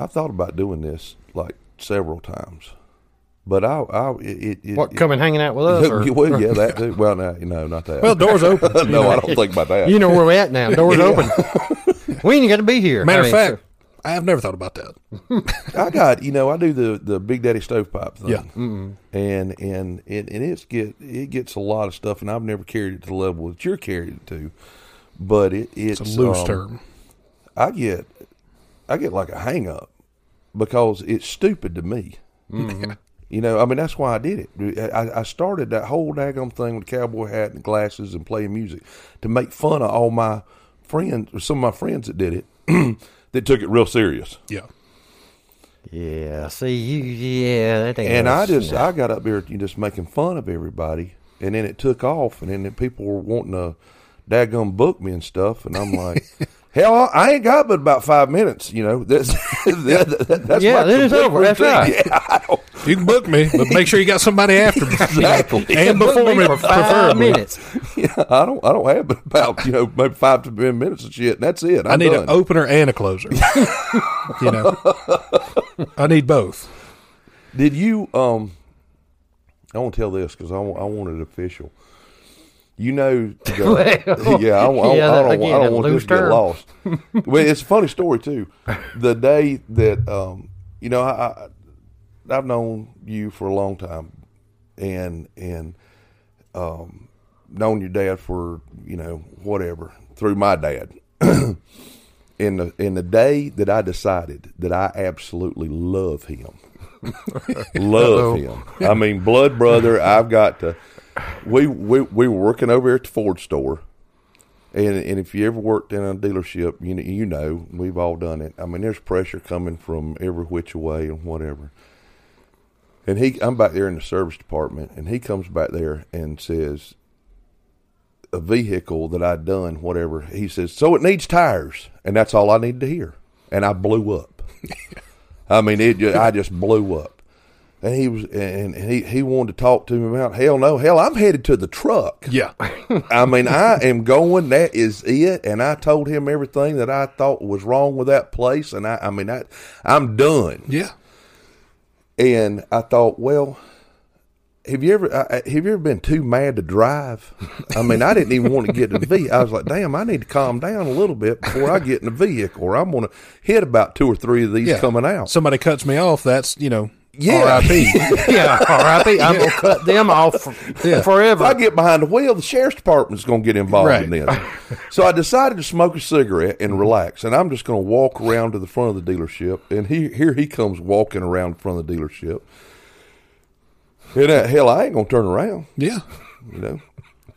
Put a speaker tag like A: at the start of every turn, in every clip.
A: I've thought about doing this like several times, but I, I, it, it
B: What
A: it,
B: coming hanging out with us? Or,
A: well, yeah, that. too. Well, no, no, not that.
C: Well, doors open. you
A: no,
C: know.
A: I don't think about that.
B: you know where we're at now. Doors
A: Yeah.
B: open. we ain't got to be here.
C: Matter
B: I
C: of
B: mean,
C: fact, I have never thought about that.
A: I got you know I do the the Big Daddy stovepipe thing.
C: Yeah.
A: and and it, and it's get it gets a lot of stuff, and I've never carried it to the level that you're carried it to. But it it's,
C: It's a loose
A: um,
C: term.
A: I get I get like a hang up because it's stupid to me. Mm-hmm. You know, I mean that's why I did it. I, I started that whole daggum thing with cowboy hat and glasses and playing music to make fun of all my friends, or some of my friends that did it, that took it real serious.
C: Yeah.
B: Yeah. See, you. Yeah. That
A: And I just I got up there you just making fun of everybody, and then it took off, and then people were wanting to daggum book me and stuff, and I'm like, hell, I I ain't got but about five minutes, you know. That's that, that- that's
B: Yeah,
A: my
B: then it's
A: complete
B: over. That's right.
A: Yeah,
C: You can book me, but make sure you got somebody after me.
A: Exactly.
C: And before me,
B: for five
C: preferably.
B: minutes.
A: yeah, I don't I don't have but about you know maybe five to ten minutes of shit, and that's it. I'm
C: I need
A: done.
C: an opener and a closer. you know, I need both.
A: Did you? Um, I won't tell this because I, want- I want it official. You know, to go,
B: Well,
A: yeah, I, I,
B: yeah,
A: I don't,
B: again,
A: I don't want this to get lost. well, it's a funny story too. The day that um, you know, I, I I've known you for a long time, and and um, known your dad for you know whatever through my dad. in the in the day that I decided that I absolutely love him, love him. I mean, blood brother. I've got to. We we we were working over at the Ford store, and and if you ever worked in a dealership, you know you know we've all done it. I mean, there's pressure coming from every which way and whatever. And he, I'm back there in the service department, and he comes back there and says, a vehicle that I'd done, whatever. He says, so it needs tires, and that's all I needed to hear. And I blew up. I mean, it. I just blew up. And he was, and he he wanted to talk to me about hell no, hell I'm headed to the truck.
C: Yeah.
A: I mean, I am going. That is it. And I told him everything that I thought was wrong with that place. And I, I mean, I, I'm done.
C: Yeah.
A: And I thought, well, have you ever I- have you ever been too mad to drive? I mean, I didn't even want to get in the vehicle. I was like, damn, I need to calm down a little bit before I get in the vehicle, or I'm going to hit about two or three of these
C: Yeah.
A: coming out.
C: Somebody cuts me off. That's you know.
A: Yeah.
C: R.I.P.
B: yeah. R.I.P. I'm gonna cut them off for,
C: Yeah.
B: forever.
A: If I get behind the wheel, the sheriff's department's going to get involved in this. So I decided to smoke a cigarette and relax, and I'm just going to walk around to the front of the dealership. And he, here he comes walking around in front of the dealership. And uh, hell, I ain't going to turn around.
C: yeah.
A: You know,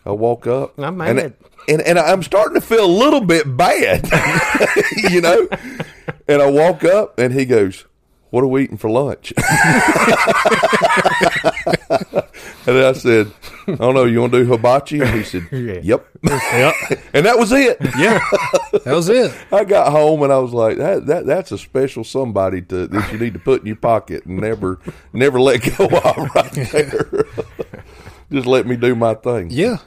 A: I walk up.
B: I'm
A: and,
B: mad.
A: and and I'm starting to feel a little bit bad. you know, and I walk up, and he goes, "What are we eating for lunch?" and I said, "I don't know. You want to do hibachi?" And he said,
B: Yeah.
A: "Yep." And that was it.
C: Yeah. That was it.
A: I got home and I was like, "That that that's a special somebody to that you need to put in your pocket and never never let go of right there. Just let me do my thing."
C: Yeah.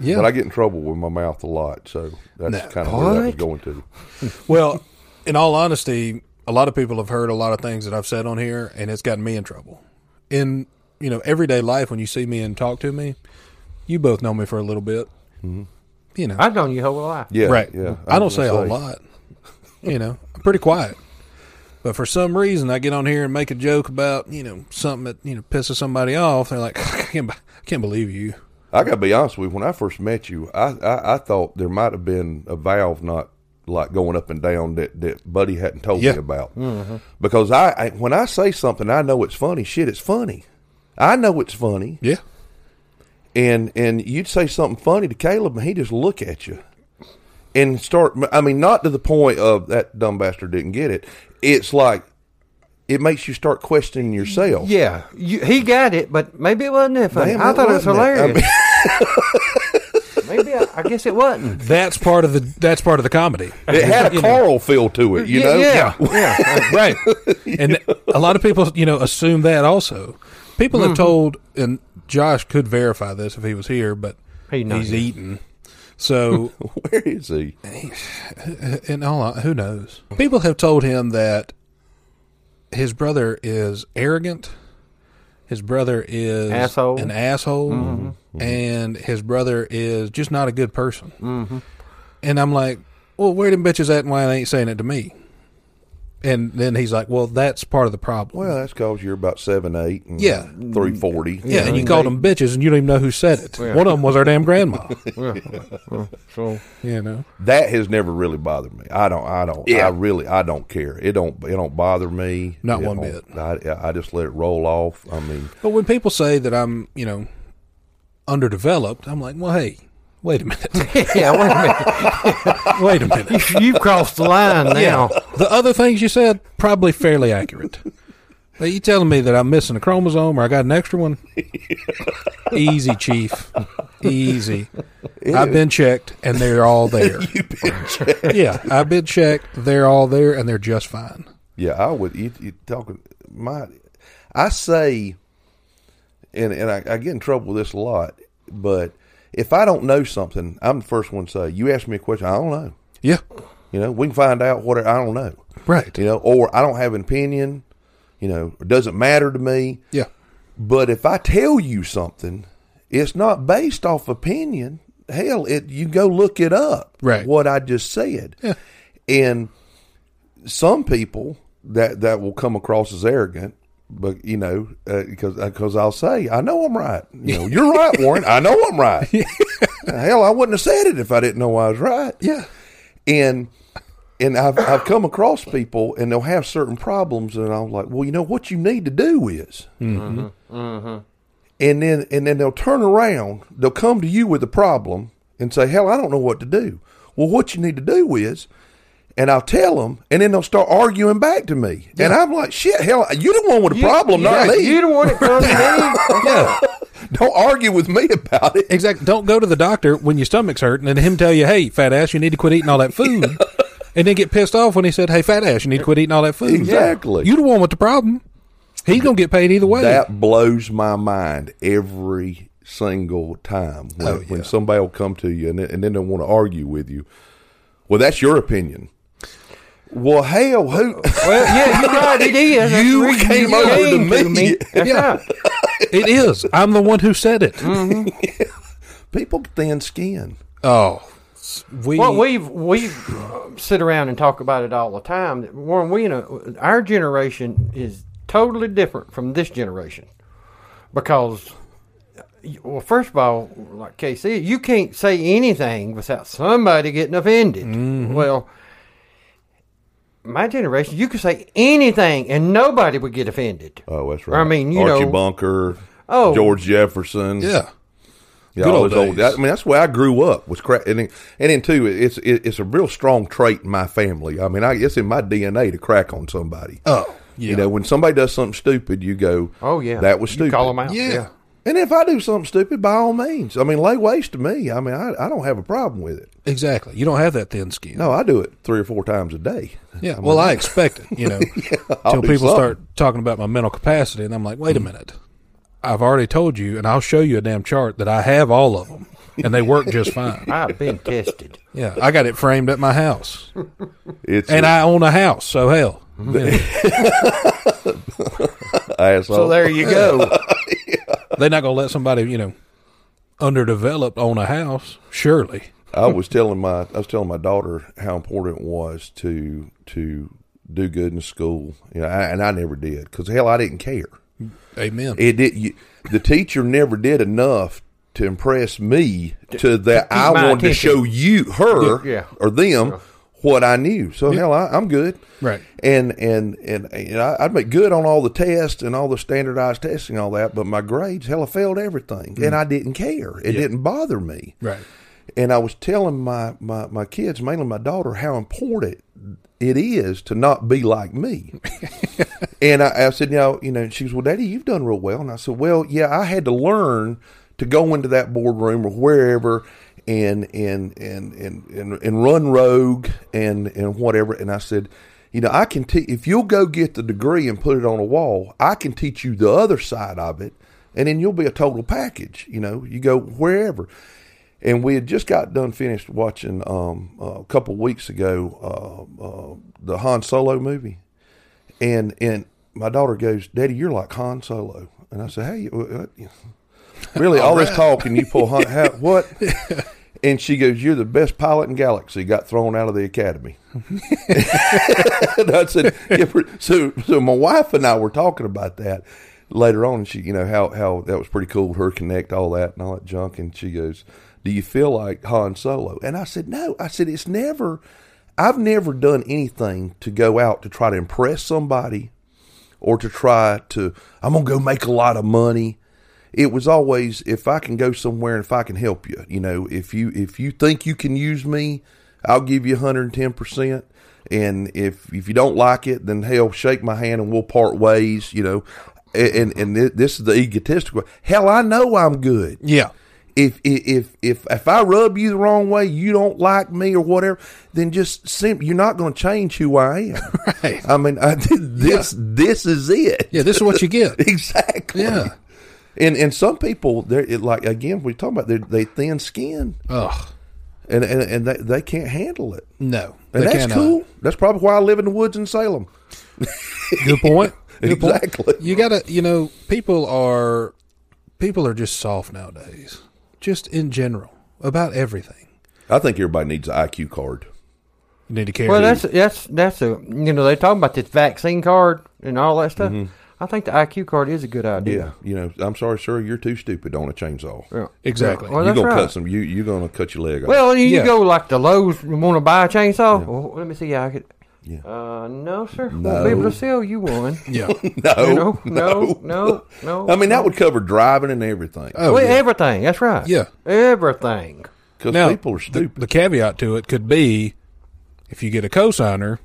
C: Yeah.
A: But I get in trouble with my mouth a lot, so that's kind of where that was going to.
C: Well, in all honesty, a lot of people have heard a lot of things that I've said on here, and it's gotten me in trouble. In you know everyday life, when you see me and talk to me, you both know me for a little bit. Mm-hmm. You know,
B: I've known you a whole life.
A: Yeah,
C: right?
A: Yeah,
C: I don't
A: was
C: say a whole lot. You know, I'm pretty quiet. But for some reason, I get on here and make a joke about you know something that you know pisses somebody off. They're like, I can't, I can't believe you.
A: I got to be honest with you. When I first met you, I, I I thought there might have been a valve not like going up and down that that Buddy hadn't told
C: Yeah.
A: me about. Mm-hmm. Because I, I when I say something, I know it's funny. Shit, it's funny. I know it's funny.
C: Yeah,
A: and and you'd say something funny to Caleb, and he just look at you and start. I mean, not to the point of that dumb bastard didn't get it. It's like it makes you start questioning yourself.
B: Yeah, you, he got it, but maybe it wasn't that funny.
A: Damn,
B: I thought it was hilarious. maybe I, I guess it wasn't.
C: that's part of the that's part of the comedy.
A: It had a Carl feel to it, you
B: yeah,
A: know.
B: yeah, yeah.
C: right. And a lot of people, you know, assume that also. People
B: Mm-hmm.
C: have told, and Josh could verify this if he was here, but
B: He knows
C: he's
B: it.
C: eating. So,
A: Where is he?
C: in all, who knows? People have told him that his brother is arrogant. His brother is
B: Asshole.
C: an asshole, and his brother is just not a good person. Mm-hmm. And I'm like, well, where them bitches at, and why they ain't saying it to me? And then he's like, well, that's part of the problem.
A: Well, that's because you're about seven eight and
C: Yeah.
A: three forty.
C: yeah, and you called them bitches, and you don't even know who said it.
B: Yeah.
C: One of them was our damn grandma.
B: So
C: you know,
A: That has never really bothered me. I don't. I don't.
C: Yeah.
A: I really. I don't care. It don't. It don't bother me.
C: Not
A: It
C: one bit.
A: I, I just let it roll off. I mean,
C: but when people say that I'm, you know, underdeveloped, I'm like, well, hey, wait a minute,
B: yeah, wait a minute.
C: wait a minute.
B: You've crossed the line now.
C: The other things you said probably fairly accurate. Are you telling me that I'm missing a chromosome or I got an extra one? Easy, chief. Easy. I've been checked and they're all there. Yeah, I've been checked. They're all there and they're just fine.
A: yeah. I would. You, you talking my? I say, and and I, I get in trouble with this a lot. But if I don't know something, I'm the first one to say. You ask me a question, I don't know.
C: Yeah,
A: You know, we can find out what I don't know.
C: right.
A: You know, or I don't have an opinion. You know, it doesn't matter to me.
C: Yeah,
A: But if I tell you something, it's not based off opinion. Hell, it you go look it up.
C: Right.
A: What I just said.
C: Yeah.
A: And some people that that will come across as arrogant, but you know, because because I'll say I know I'm right. You know, you're right, Warren. I know I'm right. Hell, I wouldn't have said it if I didn't know I was right
C: yeah,
A: and and I've I've come across people and they'll have certain problems and I'm like, well, you know what you need to do is, mm-hmm. Mm-hmm. and then and then they'll turn around, they'll come to you with a problem and say, hell, I don't know what to do. Well, what you need to do is, and I'll tell them, and then they'll start arguing back to me, and I'm like, shit, hell, you the one with a problem, not
B: yeah,
A: me.
B: You the one that to me.
C: yeah.
A: don't argue with me about it.
C: Exactly. Don't go to the doctor when your stomach's hurting and him tell you, "Hey, fat ass, you need to quit eating all that food," and then get pissed off when he said, "Hey, fat ass, you need to quit eating all that food."
A: Exactly.
C: You the one with the problem. He's gonna get paid either way.
A: That blows my mind every single time when,
C: Oh,
A: when somebody will come to you and, and then they want to argue with you. Well, that's your opinion. Well, hell, who?
B: Well, yeah, you're right. It is. That's
A: You
B: the reason
A: came
B: you
A: over to
B: came
A: me.
B: That's
C: Yeah.
B: right.
C: it is. I'm the one who said it.
A: People get thin skin.
C: Oh, we.
B: Well, we've we've uh, sit around and talk about it all the time. Warren, we know our generation is totally different from this generation because, well, first of all, like Casey, you can't say anything without somebody getting offended. Well. My generation, you could say anything and nobody would get offended.
A: Oh, that's right.
B: I mean, you
A: Archie
B: know-
A: Bunker,
B: Oh.
A: George Jefferson.
C: yeah.
A: Yeah,
C: Good
A: all
C: old
A: those old. I mean, that's where I grew up. Was crack, and then, and then too, it's it, it's a real strong trait in my family. I mean, I it's in my DNA to crack on somebody.
C: Oh, yeah.
A: You know, when somebody does something stupid, you go,
B: Oh yeah,
A: that was
B: You
A: stupid."
B: call them out.
C: Yeah.
A: And if I do something stupid, by all means. I mean, lay waste to me. I mean, I, I don't have a problem with it.
C: Exactly. You don't have that thin skin.
A: No, I do it three or four times a day.
C: Yeah. Well, I expect it. You know,
A: I'll
C: until
A: do
C: people
A: something.
C: start talking about my mental capacity, and I'm like, wait a mm. minute. I've already told you, and I'll show you a damn chart that I have all of them, and they work just fine.
B: I've been tested.
C: Yeah, I got it framed at my house,
A: It's
C: and I own a house, so hell,
A: asshole.
B: So there you go.
C: They're not gonna let somebody you know underdeveloped own a house. Surely,
A: I was telling my I was telling my daughter how important it was to to do good in school. You know, I, and I never did because hell, I didn't care.
C: amen.
A: It did. You, the teacher never did enough to impress me to that
B: keep
A: I
B: my
A: wanted to show you her
B: Yeah.
A: or them what I knew. So hell, I, I'm good.
C: Right.
A: And and and, and I, I'd make good on all the tests and all the standardized testing, and all that. But my grades, hell, I failed everything, and mm. I didn't care. It didn't bother me.
C: right.
A: And I was telling my, my, my kids, mainly my daughter, how important it is to not be like me. and I, I said, you know, you know, she was, well, Daddy, you've done real well. And I said, well, yeah, I had to learn to go into that boardroom or wherever and and and and and, and run rogue and and whatever. And I said, you know, I can teach if you'll go get the degree and put it on a wall, I can teach you the other side of it, and then you'll be a total package. You know, you go wherever and we had just got done finished watching um, uh, a couple weeks ago uh, uh, the Han Solo movie, and and my daughter goes, "Daddy, you're like Han Solo," and I said, "Hey, what, what? Really? all this talk and you pull Han? How, what?" And she goes, "You're the best pilot in galaxy." Got thrown out of the academy. and I said, yeah, "So, so my wife and I were talking about that later on. And she, you know, how how that was pretty cool. Her connect all that and all that junk. And she goes, "Do you feel like Han Solo?" And I said, "No." I said, "It's never. I've never done anything to go out to try to impress somebody." or to try to I'm gonna go make a lot of money. It was always if I can go somewhere and if I can help you, you know, if you if you think you can use me, I'll give you 110 percent. And if if you don't like it, then hell, oh, shake my hand and we'll part ways, you know. And and this is the egotistical. Hell, I know I'm good
C: Yeah.
A: if if if if I rub you the wrong way, you don't like me or whatever, then just sim- you're not going to change who I am.
C: Right.
A: I mean, I, this this is it.
C: Yeah, this is what you get.
A: exactly.
C: Yeah.
A: And and some people they're it, like again we talk about they they thin skin
C: Ugh.
A: and and, and they, they can't handle it.
C: No.
A: And
C: they
A: that's
C: cannot.
A: cool. That's probably why I live in the woods in Salem.
C: Good point. Good point.
A: Exactly.
C: You gotta, you know, people are people are just soft nowadays, just in general about everything.
A: I think everybody needs an IQ card.
C: You need to carry.
B: Well, that's that's that's a you know they talk about this vaccine card and all that stuff. Mm-hmm. I think the IQ card is a good idea.
A: Yeah, you know, I'm sorry, sir, you're too stupid on a chainsaw.
B: Yeah.
C: Exactly.
B: Well,
A: you're gonna
B: right.
A: cut some. You you're gonna cut your leg off.
B: Well, you
C: Yeah.
B: go like the Lowe's, you want to buy a chainsaw? Well, let me see. I could.
A: Yeah.
B: Uh, no, sir. Won't
A: No.
B: be able to sell you one.
C: yeah.
A: no,
B: You know? No, no, no.
A: I mean, that would cover driving and everything.
C: Oh,
B: well,
C: yeah.
B: everything. That's right.
C: Yeah.
B: Everything.
A: Because people are
C: the,
A: stupid.
C: the caveat to it could be, if you get a cosigner,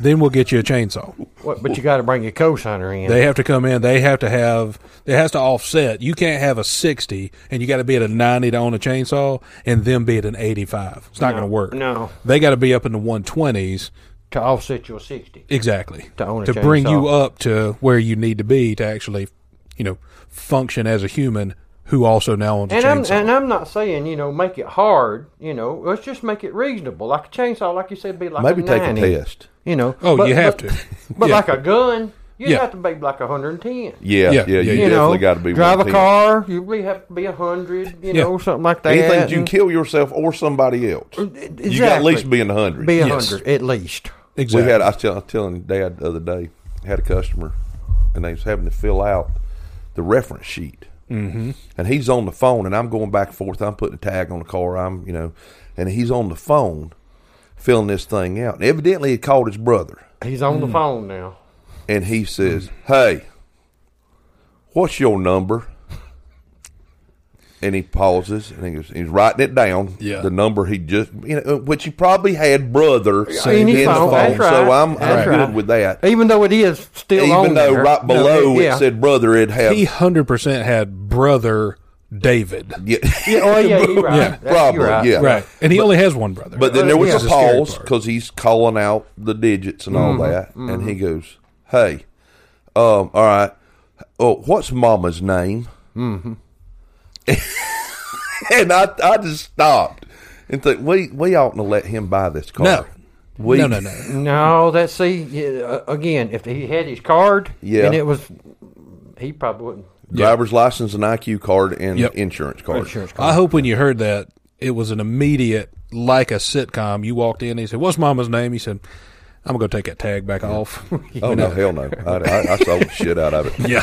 C: then we'll get you a chainsaw.
B: What, but you got to bring your cosigner in.
C: They have to come in. They have to have. It has to offset. You can't have a sixty, and you got to be at a ninety to own a chainsaw, and then be at an eighty-five. It's not
B: No,
C: going to work.
B: no.
C: they got to be up in the one twenties
B: to offset your sixty.
C: exactly
B: To own a
C: bring you up to where you need to be to actually, you know, function as a human who also now owns a
B: And I'm
C: chainsaw.
B: and I'm not saying you know make it hard. You know, let's just make it reasonable. Like a chainsaw, like you said, be like
A: Maybe
B: a
A: take a test.
B: You know.
C: Oh,
B: but-
C: you have
B: but-
C: to.
B: But
C: Yeah.
B: like a gun, you
C: Yeah.
B: have to be like 110.
A: Yeah,
C: Yeah,
A: yeah,
C: yeah,
A: you
C: you
B: you
A: definitely
B: know,
A: got to be
B: drive a car. You really have to be a hundred. You
C: Yeah.
B: know, something like that.
A: Anything that you can kill yourself or somebody else. Uh, you got at least be in the hundred.
B: be a
C: Yes.
B: hundred at least.
C: exactly.
A: We had. I was tell- telling Dad the other day. Had a customer, and they was having to fill out the reference sheet. Mm-hmm. And he's on the phone, and I'm going back and forth. I'm putting a tag on the car. I'm, you know, and he's on the phone filling this thing out. And evidently, he called his brother,
B: He's on
C: Hmm.
B: the phone now.
A: and he says, "Hey, what's your number?" And he pauses and he goes, he's writing it down.
C: Yeah.
A: The number he just, you know, which he probably had brother in,
B: in his
A: the
B: phone.
A: phone.
B: That's
A: So. I'm, I'm
B: That's
A: good with that.
B: Even though it is still
A: Even
B: on
A: though
B: there.
A: right below
B: yeah.
A: it said brother, it have
C: he hundred percent had brother David.
A: yeah.
B: Yeah, oh yeah, you're right.
C: Yeah,
A: probably,
B: you're right.
A: yeah.
C: Right, and he only has one brother.
A: But then there was
B: Yeah.
A: a
C: That's the scary
A: pause because he's calling out the digits and all
B: Mm-hmm.
A: that, and he goes, "Hey, um, all right, oh, what's Mama's name?" Mm-hmm. and I, I just stopped and think we we oughtn't to let him buy this car.
C: no,
A: we,
C: no, no, no.
B: No, that's see uh, again. If he had his card,
A: Yeah.
B: and it was, he probably wouldn't.
A: driver's license, an IQ card, and
C: Yep.
A: insurance card.
B: Insurance card.
C: I hope when you heard that, it was an immediate, like a sitcom. You walked in, he said, "What's Mama's name?" He said, "I'm gonna go take that tag back off."
A: Oh no, hell no! I, I, I sold the shit out of it.
C: yeah.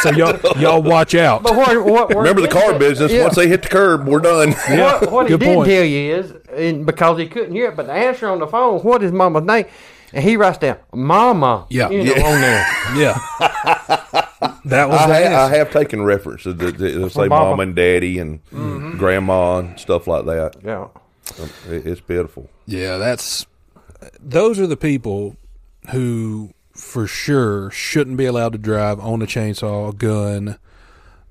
C: so y'all, y'all watch out.
B: But what, what, what
A: Remember the car business?
B: Yeah.
A: Once they hit the curb, we're done.
B: what, what he
C: good
B: did
C: point.
B: tell you is, and because he couldn't hear it, but the answer on the phone, what is Mama's name? And he writes down Mama.
C: Yeah.
B: you know,
A: Yeah.
B: on there.
C: Yeah. that was
A: I,
C: the
A: ha- I have taken references that, that, that say
B: Baba.
A: mom and daddy and
C: Mm-hmm.
A: grandma and stuff like that.
B: Yeah.
A: Um, it- it's pitiful.
C: Yeah, that's those are the people who for sure shouldn't be allowed to drive on a chainsaw, a gun.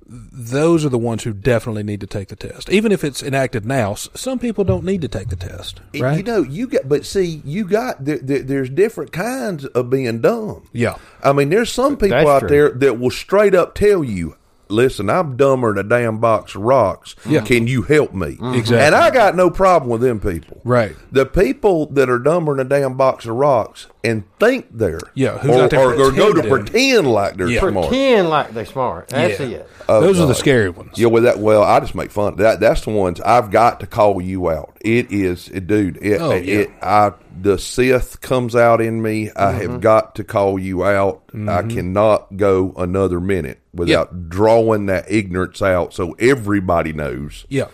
C: Those are the ones who definitely need to take the test. Even if it's enacted now, some people don't need to take the test, right?
A: You know, you got, but see, you got there, there, there's different kinds of being dumb.
C: yeah.
A: I mean, there's some people
B: That's
A: out
B: true.
A: there that will straight up tell you, listen, I'm dumber than a damn box of rocks.
C: Yeah.
A: Can you help me? Mm-hmm.
C: Exactly.
A: And I got no problem with them people.
C: Right.
A: The people that are dumber than a damn box of rocks and think they're
C: Yeah, who's
A: or,
C: out there
A: or, or go to
C: pretending.
A: pretend like they're
C: Yeah.
A: smart.
B: Pretend like they're smart. That's
C: Yeah.
B: it.
C: Those are the scary ones.
A: Yeah, well, that well, I just make fun. That that's the ones I've got to call you out. It is, it, dude. It,
C: Oh, yeah.
A: it, I the Sith comes out in me. I
C: Mm-hmm.
A: have got to call you out. I cannot go another minute without drawing that ignorance out, so everybody knows.
C: Yeah.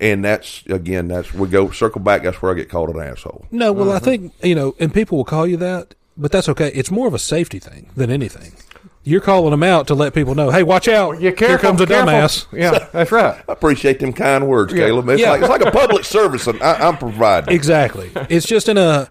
A: And that's again, that's we go circle back. That's where I get called an asshole.
C: No, well, I uh-huh. think you know, and people will call you that, but that's okay. It's more of a safety thing than anything. You're calling them out to let people know, hey, watch out!
B: You're careful.
C: Here comes a
B: careful.
C: dumbass.
B: Yeah, that's right.
A: I appreciate them kind words, Caleb. It's
C: Yeah.
A: like it's like a public service and I, I'm providing.
C: Exactly. It's just in a,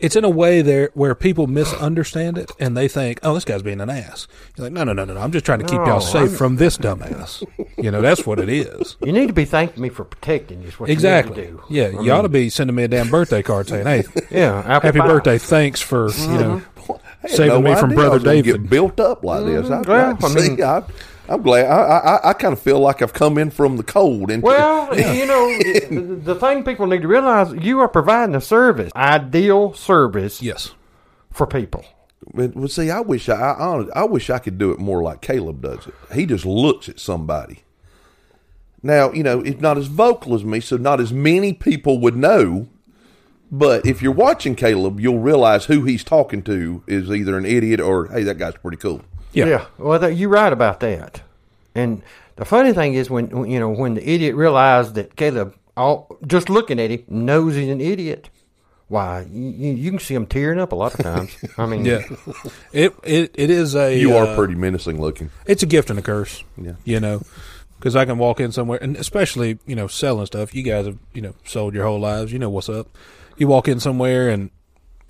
C: it's in a way there where people misunderstand it and they think, oh, this guy's being an ass. You're like, no, no, no, no, no. I'm just trying to keep
B: No,
C: y'all safe
B: I'm-
C: from this dumbass. You know, that's what it is.
B: You need to be thanking me for protecting you. Is what You
C: Exactly.
B: need to do.
C: Yeah, you ought to be sending me a damn birthday card saying, "Hey,
B: Yeah.
C: happy
B: pie.
C: birthday! Thanks for you know mm-hmm.
A: I had
C: saving me from
A: idea I
C: brother
A: was
C: David."
A: Get built up like this. I, mm-hmm.
B: Well,
A: I,
B: I mean-
A: see, I, I'm glad. I, I, I kind of feel like I've come in from the cold. Into,
B: Well, you know, the, the thing people need to realize, you are providing a service, ideal service
C: Yes.
B: for people.
A: Well, see, I wish I, I, I wish I could do it more like Caleb does it. He just looks at somebody. Now, you know, it's not as vocal as me, so not as many people would know. But if you're watching Caleb, you'll realize who he's talking to is either an idiot or, hey, that guy's pretty cool.
C: Yeah.
B: Well, that, you're right about that. And the funny thing is, when when, you know when the idiot realized that Caleb, all just looking at him, knows he's an idiot. Why you, you you can see him tearing up a lot of times. I mean,
C: Yeah. It it it is a
A: You
C: uh,
A: are pretty menacing looking.
C: It's a gift and a curse.
A: Yeah.
C: You know, because I can walk in somewhere, and especially you know selling stuff. You guys have you know sold your whole lives. You know what's up. You walk in somewhere and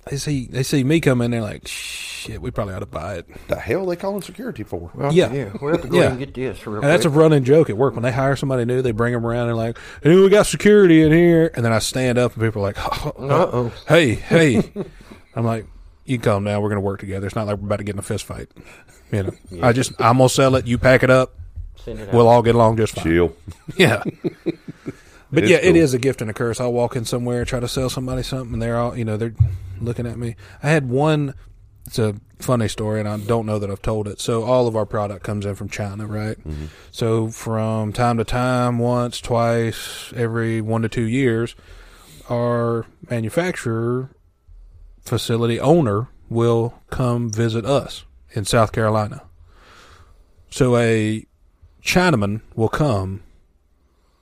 C: they see they see me come in. They're like, shit, we probably ought to buy it.
A: The hell they calling security for?
B: Well,
C: Yeah.
B: yeah. We have to go
C: Yeah.
B: ahead and get this. Real
C: And that's a running joke at work when they hire somebody new. They bring them around and like, hey, we got security in here, and then I stand up and people are like, oh, oh,
B: Uh-oh.
C: hey, hey. I'm like, you come now. We're going to work together. It's not like we're about to get in a fist fight. You know, I just I'm gonna sell it. You pack it up.
B: Send it out.
C: We'll all get along just fine.
A: Chill.
C: Yeah. But
A: It's
C: yeah, it
A: cool.
C: is a gift and a curse. I'll walk in somewhere, try to sell somebody something, and they're all, you know, they're looking at me. I had one, it's a funny story, and I don't know that I've told it. So, all of our product comes in from China, right? Mm-hmm. So, from time to time, once, twice, every one to two years, our manufacturer facility owner will come visit us in South Carolina. So, a Chinaman will come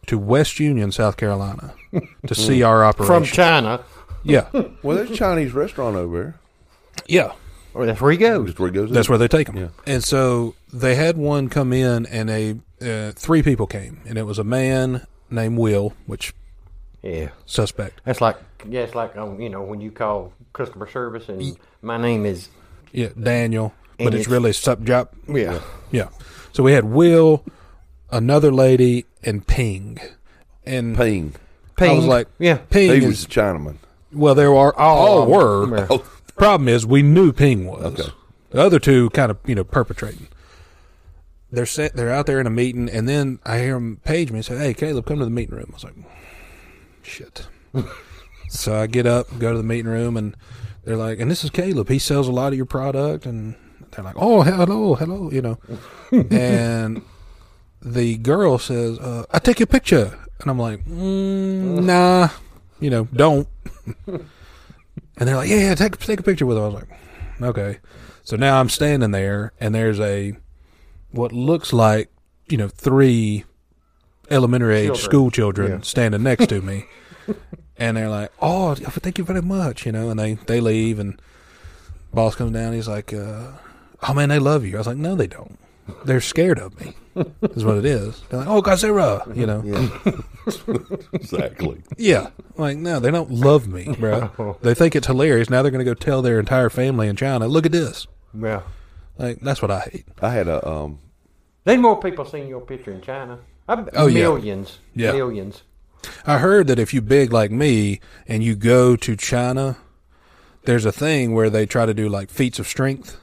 C: to West Union, South Carolina, to see our operation.
B: from China.
C: yeah,
A: Well, there's a Chinese restaurant over there.
C: yeah,
B: Or that's where he goes.
A: Just where he goes.
C: that's where they take them.
A: Yeah.
C: And so they had one come in, and a uh, three people came, and it was a man named Will, which
B: Yeah.
C: suspect.
B: That's like yeah, it's like um, you know when you call customer service and my name is
C: Yeah, Daniel, but
B: And
C: it's,
B: it's-
C: really sup job.
B: yeah.
C: Yeah. So we had Will, another lady, and Ping. And
A: Ping.
C: I was like,
B: yeah.
C: Ping
A: He
C: is
A: was a Chinaman.
C: well, there are all,
B: um,
C: were.
B: yeah.
A: Oh,
C: Problem is, we knew Ping was.
A: Okay.
C: The other two kind of, you know, perpetrating. They're set, they're out there in a meeting, and then I hear them page me and say, "Hey, Caleb, come to the meeting room." I was like, "Shit." so I get up, go to the meeting room, and they're like, "And this is Caleb. He sells a lot of your product." And they're like, "Oh, hello, hello," you know. and the girl says, uh, "I take your picture," and I'm like, mm, "Nah, you know, don't." And they're like, yeah, yeah, take take a picture with him. I was like, okay. So now I'm standing there, and there's a what looks like you know three elementary age
B: Children.
C: school children
B: Yeah.
C: standing next to me, and they're like, oh, thank you very much, you know. And they they leave, and boss comes down. He's like, uh, oh man, they love you. I was like, no, they don't. They're scared of me. is what it is. They're like, oh, Gazera, you know.
A: exactly.
C: Yeah. Like, no, they don't love me, bro. They think it's hilarious. Now they're going to go tell their entire family in China, look at this.
B: Yeah.
C: Like, that's what I hate.
A: I had a um.
B: There's more people seen your picture in China. I,
C: Oh, yeah.
B: millions.
C: Yeah.
B: Millions.
C: I heard that if you big like me and you go to China, there's a thing where they try to do like feats of strength.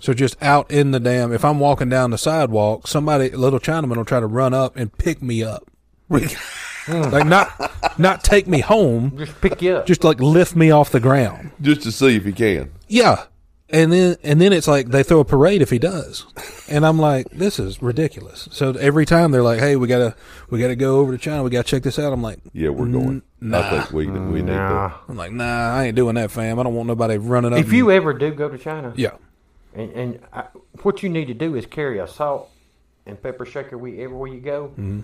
C: So just out in the damn. If I'm walking down the sidewalk, somebody, a little Chinaman, will try to run up and pick me up. like not, not take me home.
B: Just pick you up.
C: Just like lift me off the ground.
A: just to see if he can.
C: Yeah. And then and then it's like they throw a parade if he does. And I'm like, this is ridiculous. So every time they're like, Hey, we gotta we gotta go over to China, we gotta check this out. I'm like
A: Yeah, we're going. I think we we need
B: nah.
A: to.
C: I'm like, nah, I ain't doing that, fam. I don't want nobody running up.
B: If
C: and-
B: you ever do go to China,
C: Yeah.
B: And, and I, what you need to do is carry a salt and pepper shaker with everywhere you go,
C: Mm-hmm.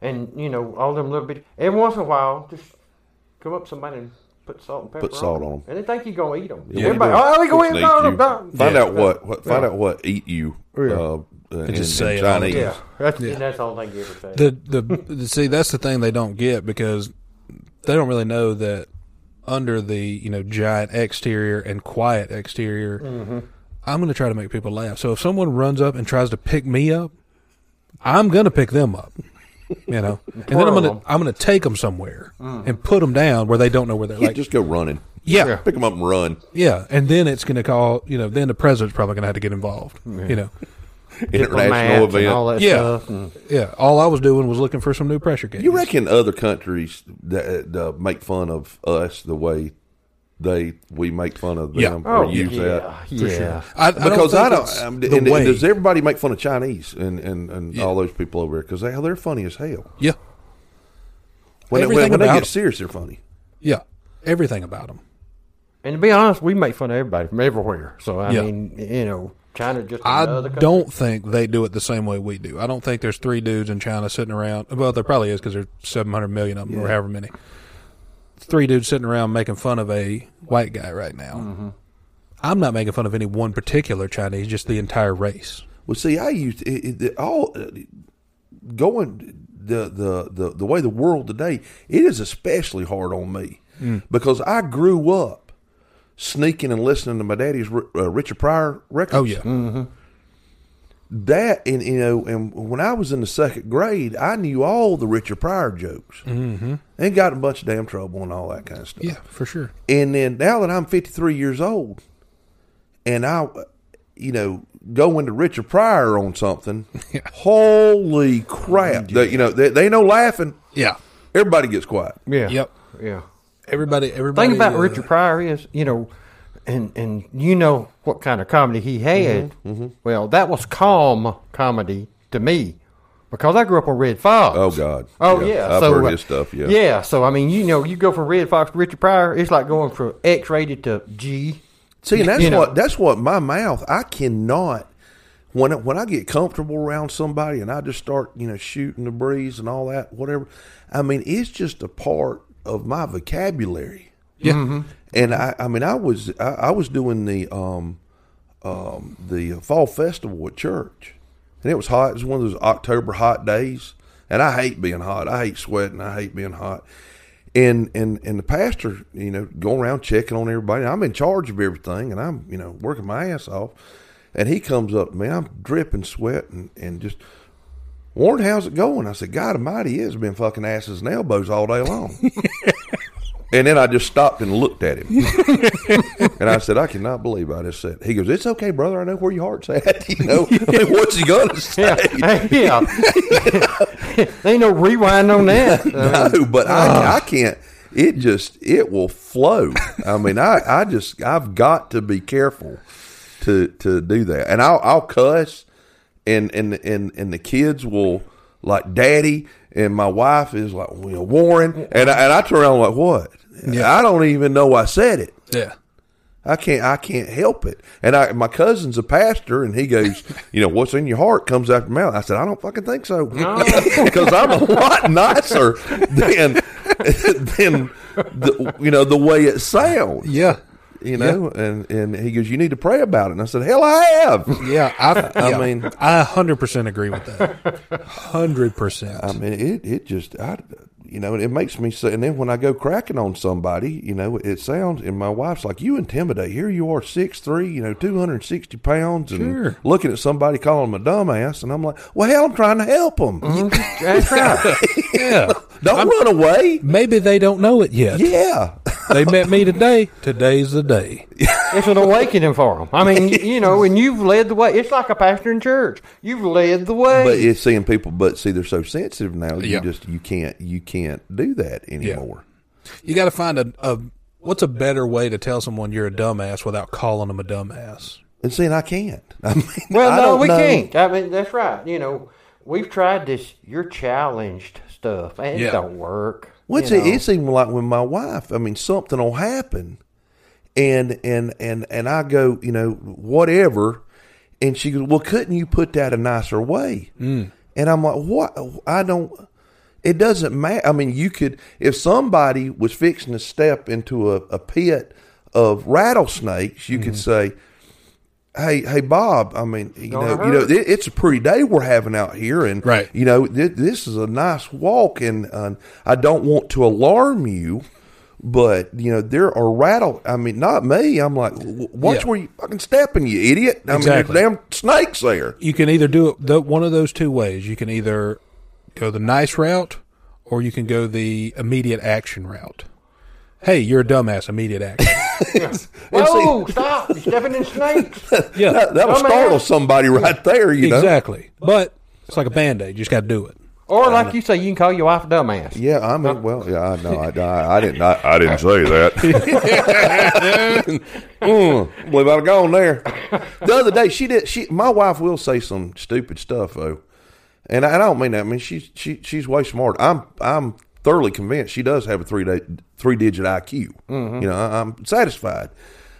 B: and you know all them little bit. Every once in a while, just come up to somebody and put salt and pepper.
A: Put salt
B: on
A: on 'em.
B: and they think you're gonna eat them.
A: Yeah,
B: Everybody,
A: we do.
B: oh, we go eat them.
A: you.
B: no, no.
A: Find
C: Yeah.
A: out what, what find out what eat you. Uh, in,
C: just
A: in
C: say it
A: Chinese.
B: Yeah, that's,
C: Yeah.
B: that's all they give say.
C: The, the the see that's the thing they don't get because they don't really know that under the you know giant exterior and quiet exterior,
B: Mm-hmm.
C: I'm going to try to make people laugh. So if someone runs up and tries to pick me up, I'm going to pick them up. You know, and then I'm
B: Twirl
C: going to
B: 'em.
C: I'm going to take them somewhere
B: Mm.
C: and put them down where they don't know where they're
A: Yeah,
C: like.
A: just go running.
C: yeah,
A: Pick them up and run.
C: yeah, and then it's going to call. You know, then the president's probably going to have to get involved. You know,
A: International
B: Diplomats and all
A: event.
B: that
C: Yeah.
B: stuff. And,
C: yeah. All I was doing was looking for some new pressure gauges.
A: You reckon other countries that uh, make fun of us the way they we make fun of them
C: Yeah.
A: or
B: oh
A: use
B: yeah,
A: that?
B: yeah.
C: I, I
A: Because
C: don't
A: I don't. um, and, and does everybody make fun of Chinese and and, and
C: Yeah.
A: all those people over there? Because they they're funny as hell.
C: yeah,
A: When, they- when,
C: Everything
A: when they
C: about
A: get
C: them.
A: serious, they're funny.
C: yeah, everything about them.
B: And to be honest, we make fun of everybody from everywhere. So I
C: Yeah.
B: mean, you know, China just
C: I
B: another country.
C: don't think they do it the same way we do. I don't think there's three dudes in China sitting around. Well, there probably is because there's 700 million of them or however many. Three dudes sitting around making fun of a white guy right now.
A: Mm-hmm.
C: I'm not making fun of any one particular Chinese, just the entire race.
A: Well, see, I used it, it, it- all uh, going the, the the the way the world today. It is especially hard on me
C: Mm.
A: because I grew up sneaking and listening to my daddy's uh, Richard Pryor records.
C: Oh yeah,
A: that and you know, and when I was in the second grade, I knew all the Richard Pryor jokes mm-hmm. and got in a bunch of damn trouble and all that kind of stuff.
C: yeah, for sure.
A: And then now that I'm 53 years old, and I, you know, go into Richard Pryor on something, holy crap! They, you know, they, they know laughing.
C: Yeah,
A: Everybody gets quiet.
B: Yeah.
C: Yep.
B: Yeah.
C: everybody. Everybody.
B: thing about
C: uh,
B: Richard Pryor is, you know, and and you know what kind of comedy he had.
A: Mm-hmm,
B: Well, that was calm comedy to me because I grew up on Redd Foxx.
A: Oh God!
B: Oh yeah,
A: I've
B: so,
A: heard
B: uh,
A: his stuff. Yeah,
B: yeah. So I mean, you know, you go from Redd Foxx to Richard Pryor, it's like going from X rated to G.
A: See, and that's
B: You know.
A: what that's what my mouth. I cannot when it, when I get comfortable around somebody and I just start you know shooting the breeze and all that whatever. I mean, it's just a part of my vocabulary.
C: Yeah, Mm-hmm.
A: And I, I mean, I was I, I was doing the um, um, the fall festival at church, and it was hot. It was one of those October hot days, and I hate being hot. I hate sweating. I hate being hot. And and and the pastor, you know, going around checking on everybody. I'm in charge of everything, and I'm you know working my ass off. And he comes up to me. I'm dripping sweat and, and just Warren, how's it going? I said, God Almighty, it's been fucking asses and elbows all day long. and then I just stopped and looked at him. and I said, I cannot believe I just said. He goes, It's okay, brother. I know where your heart's at. You know, I mean, what's he gonna say?
B: yeah. there ain't no rewind on that. Uh,
A: no, but I, I can't. It just it will flow. I mean, I, I just I've got to be careful to to do that, and I'll I'll cuss, and and and and the kids will like daddy, and my wife is like know, Warren, and I, and I turn around like what? I don't even know I said it.
C: yeah.
A: I can't. I can't help it. And I, my cousin's a pastor, and he goes, "You know, what's in your heart comes out your mouth." I said, "I don't fucking think so, because I'm a lot nicer than than the, you know the way it sounds."
C: Yeah.
A: You know, and and he goes, "You need to pray about it." And I said, "Hell, I have."
C: Yeah, I,
A: I
C: yeah.
A: mean-
C: I hundred percent agree with that. Hundred percent.
A: I mean, it it just I, you know, it makes me say. And then when I go cracking on somebody, you know, it sounds. And my wife's like, "You intimidate." Here you are, six three, you know, two hundred and sixty pounds, and
C: Sure.
A: looking at somebody calling them a dumbass, and I'm like, "Well, hell, I'm trying to help them. Mm-hmm.
B: that's right.
C: Yeah,
A: Don't run away."
C: maybe they don't know it yet.
A: Yeah,
C: they met me today. Today's the day.
B: It's an awakening for them. I mean, you, you know, and you've led the way. It's like a pastor in church. You've led the way.
A: But it's seeing people, but see, they're so sensitive now. You
C: Yeah.
A: just you can't you can't do that anymore. Yeah.
C: You got to find a, a what's a better way to tell someone you're a dumbass without calling them a dumbass.
A: And seeing I can't. I mean,
B: well,
A: I
B: no, we
A: know.
B: can't. I mean, that's right. You know, we've tried this. You're challenged stuff, and
C: Yeah.
B: it don't work.
A: What's
B: you
A: it?
B: know.
A: It's even like when my wife. I mean, something will happen, and and and and I go, you know, whatever, and she goes, "Well, couldn't you put that a nicer way?" Mm. And I'm like, "What? I don't." It doesn't matter. I mean, you could if somebody was fixing to step into a, a pit of rattlesnakes, you could say. Hey, hey, Bob. I mean, you know, you know, it, it's a pretty day we're having out here, and
C: Right.
A: you know, th- this is a nice walk, and uh, I don't want to alarm you, but you know, there are rattle. I mean, not me. I'm like, watch
C: Yeah.
A: where you fucking stepping, you idiot. I
C: Exactly.
A: mean, there's damn snakes there.
C: You can either do it the, one of those two ways. You can either go the nice route, or you can go the immediate action route. Hey, you're a dumbass. Immediate action.
B: Whoa! stop! You're stepping in snakes.
C: Yeah,
A: That, that'll
B: Dumbass.
A: startle somebody right there. You know.
C: exactly. But it's like a band aid. You just got to do it.
B: Or like you say, you can call your wife a dumbass.
A: Yeah, I mean, well, yeah, I know. I, I, I didn't. I, I didn't say that. mm, believe I'd have gone there. The other day, she did. She, my wife will say some stupid stuff though, and I, don't mean that. I mean, she's she, she's way smart. I'm I'm thoroughly convinced she does have a three day three digit IQ. You know, I, I'm satisfied.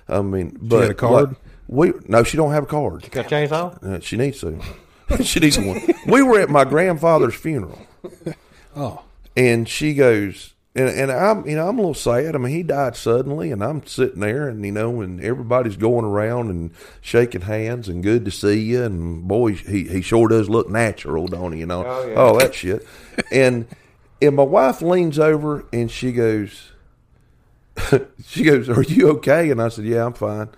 A: I mean, but
C: got a card?
A: like, we no, she don't have a card.
B: Got chainsaw?
A: Uh, she needs to. she needs one. We were at my grandfather's funeral
C: Oh,
A: and she goes and, and i'm you know i'm a little sad i mean he died suddenly and i'm sitting there and you know and everybody's going around and shaking hands and good to see you and boy he, he sure does look natural don't he you know
B: Oh, yeah.
A: that shit and and my wife leans over and she goes she goes are you okay and i said yeah i'm fine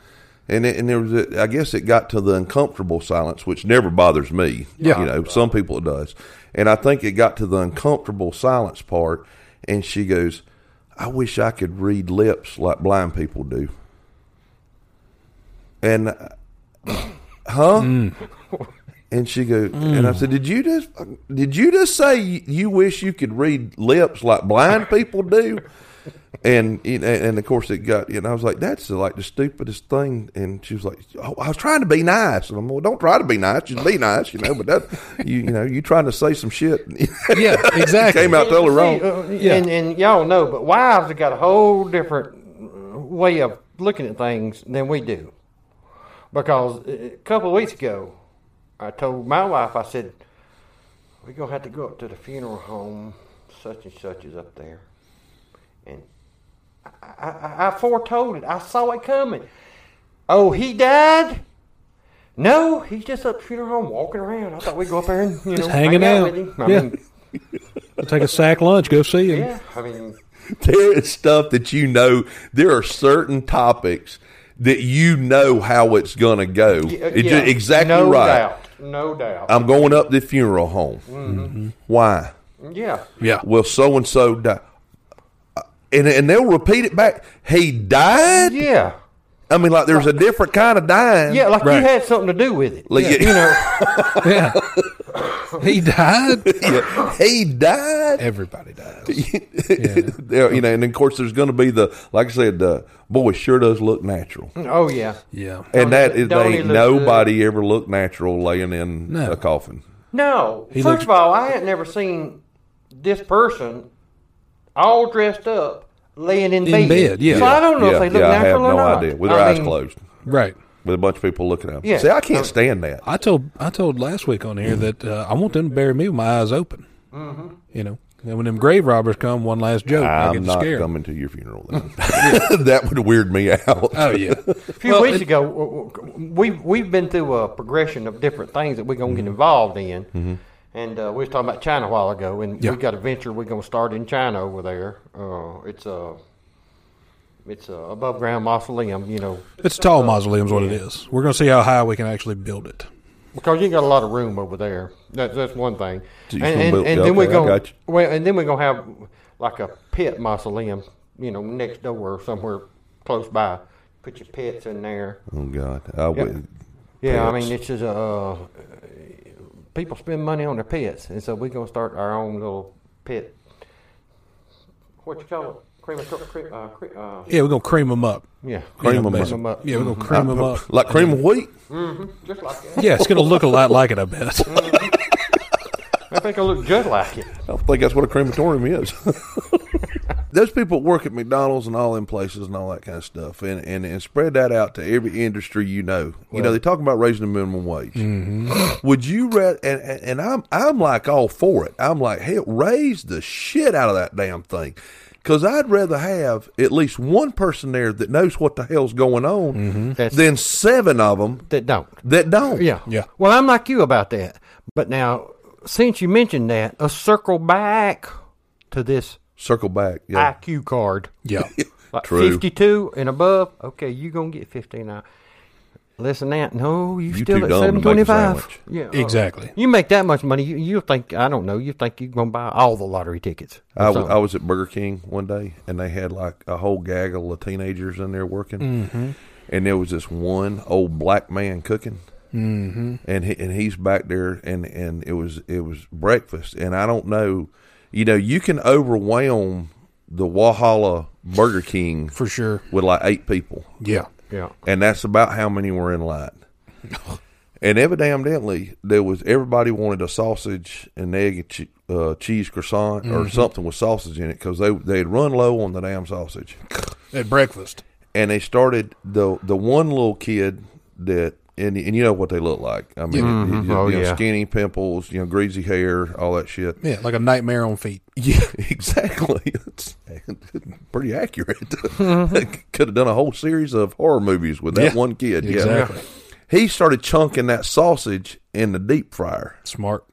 A: and it, and there was a, I guess it got to the uncomfortable silence, which never bothers me.
C: Yeah.
A: you know, some people it does, and I think it got to the uncomfortable silence part, and she goes, "I wish I could read lips like blind people do." And, uh, huh? And she goes, and I said, "Did you just did you just say you wish you could read lips like blind people do?" And and of course it got, and I was like, "That's like the stupidest thing." And she was like, oh, "I was trying to be nice." And I'm, like, "Well, don't try to be nice, just be nice, you know." But that, you, you know, you trying to say some shit,
C: yeah, exactly.
A: came out totally wrong.
B: See, uh,
C: Yeah.
B: and, and y'all know, but wives have got a whole different way of looking at things than we do. Because a couple of weeks ago, I told my wife, I said, we're going to have to go up to the funeral home, such and such is up there. And I, I, I foretold it. I saw it coming. Oh, he died? No, he's just up at the funeral home walking around. I thought we'd go up there and, you know,
C: hanging
B: hang
C: out.
B: with him. I
C: Yeah.
B: mean,
C: Take a sack lunch. Go see him.
B: yeah, I mean,
A: there is stuff that you know. There are certain topics that you know how it's going to go.
B: Yeah,
A: It's
B: yeah,
A: exactly
B: no
A: right.
B: Doubt, no doubt.
A: I'm going up to the funeral home.
B: Mm-hmm.
A: Why?
B: yeah.
C: Yeah.
A: Well, so and so died. And, and they'll repeat it back. He died.
B: Yeah.
A: I mean, like there's a different kind of dying.
B: Yeah, like
C: Right.
B: you had something to do with it.
A: Like,
B: You know,
C: Yeah. he died.
A: Yeah. he died.
C: Everybody dies.
A: There- you know, and of course, there's going to be the like I said, the boy sure does look natural,
B: oh yeah.
C: Yeah.
A: and that is
B: don't he
A: ain't
B: look
A: nobody ever looked natural laying in
C: No.
A: a coffin.
B: No,
C: He
B: first
C: looks-
B: of all, I had never seen this person all dressed up laying in,
C: In bed, yeah.
B: So I don't know
A: yeah,
B: if they look
A: yeah, I have
B: natural
A: no
B: or not.
A: idea with their
B: I
A: eyes
B: mean,
A: closed,
C: Right.
A: with a bunch of people looking at them.
B: Yeah.
A: See, I can't stand that.
C: I told I told last week on here that uh, I want them to bury me with my eyes open. Mm-hmm. You know, and when them grave robbers come, one last joke, I
A: I'm
C: get
A: not
C: scared.
A: coming to your funeral. Then. that would weird me out.
C: Oh yeah,
B: A few
C: Well,
B: weeks
C: it-
B: ago, w- w- we we've been through a progression of different things that we're gonna
C: Mm-hmm.
B: get involved in, and uh, we was talking about China a while ago, and
C: Yeah.
B: we got a venture we're gonna start in China over there. Uh, it's a it's a above ground mausoleum, you know,
C: it's a tall mausoleum is what it is. We're going to see how high we can actually build it.
B: because you got a lot of room over there. That's that's one thing,
A: So
B: and, and,
A: build-
B: and
A: yeah,
B: then we're gonna well, and then we're gonna have like a pit mausoleum you know, next door or somewhere close by. Put your pets in there.
A: Oh God, I would.
B: Yeah, I
A: Pets.
B: mean, it's just uh, people spend money on their pets, and so we're gonna start our own little pet. What you call it? Cremator- cre- uh, cre- uh,
C: Yeah, we're gonna cream them up.
B: yeah,
A: Cream 'em
B: Cream
A: up.
B: 'em up.
C: Yeah, we're gonna cream them up.
A: like cream of wheat.
B: Just like that.
C: Yeah, it's gonna look a lot like it. I bet.
B: I think I look just like it.
A: I think that's what a crematorium is. Those people work at McDonald's and all in places and all that kind of stuff, and, and, and spread that out to every industry you know. You know, they talk about raising the minimum wage. Mm-hmm. Would you read? And, and and I'm I'm like all for it. I'm like, hell, raise the shit out of that damn thing, because I'd rather have at least one person there that knows what the hell's going on mm-hmm.
B: That's-
A: than seven of them
B: That don't.
A: that don't.
B: Yeah.
C: Yeah.
B: Well, I'm like you about that. But now, since you mentioned that, a circle back to this
A: Circle back. Yeah.
B: IQ card.
C: Yeah,
B: Like
A: True.
B: 52 and above, okay, you're going to get 15 now. Less than that, no, you,
A: You
B: still at
A: dumb to make a
B: 725.
A: sandwich.
B: Yeah, uh,
C: exactly.
B: You make that much money, you, you think, I don't know, you think you're going to buy all the lottery tickets. or
A: I, w-
B: something.
A: I was at Burger King one day, and they had like a whole gaggle of teenagers in there working,
C: Mm-hmm.
A: and there was this one old black man cooking, mm-hmm. and he, and he's back there, and and it was it was breakfast, and I don't know, you know, you can overwhelm the Walhalla Burger King
C: For sure.
A: with like eight people,
C: Yeah.
B: yeah.
A: and that's about how many were in line. And evidently, there was everybody wanted a sausage and egg and che- uh, cheese croissant or something with sausage in it because they they had run low on the damn sausage,
C: At breakfast.
A: and they started the the one little kid that and and you know what they look like. I mean, it- it-
B: Oh,
A: you know,
B: yeah.
A: skinny pimples, you know, greasy hair, all that shit.
C: Yeah, like a nightmare on feet.
A: Yeah, exactly. It's pretty accurate. Could have done a whole series of horror movies with that
C: Yeah,
A: one kid. Yeah. He started chunking that sausage in the deep fryer,
C: Smart.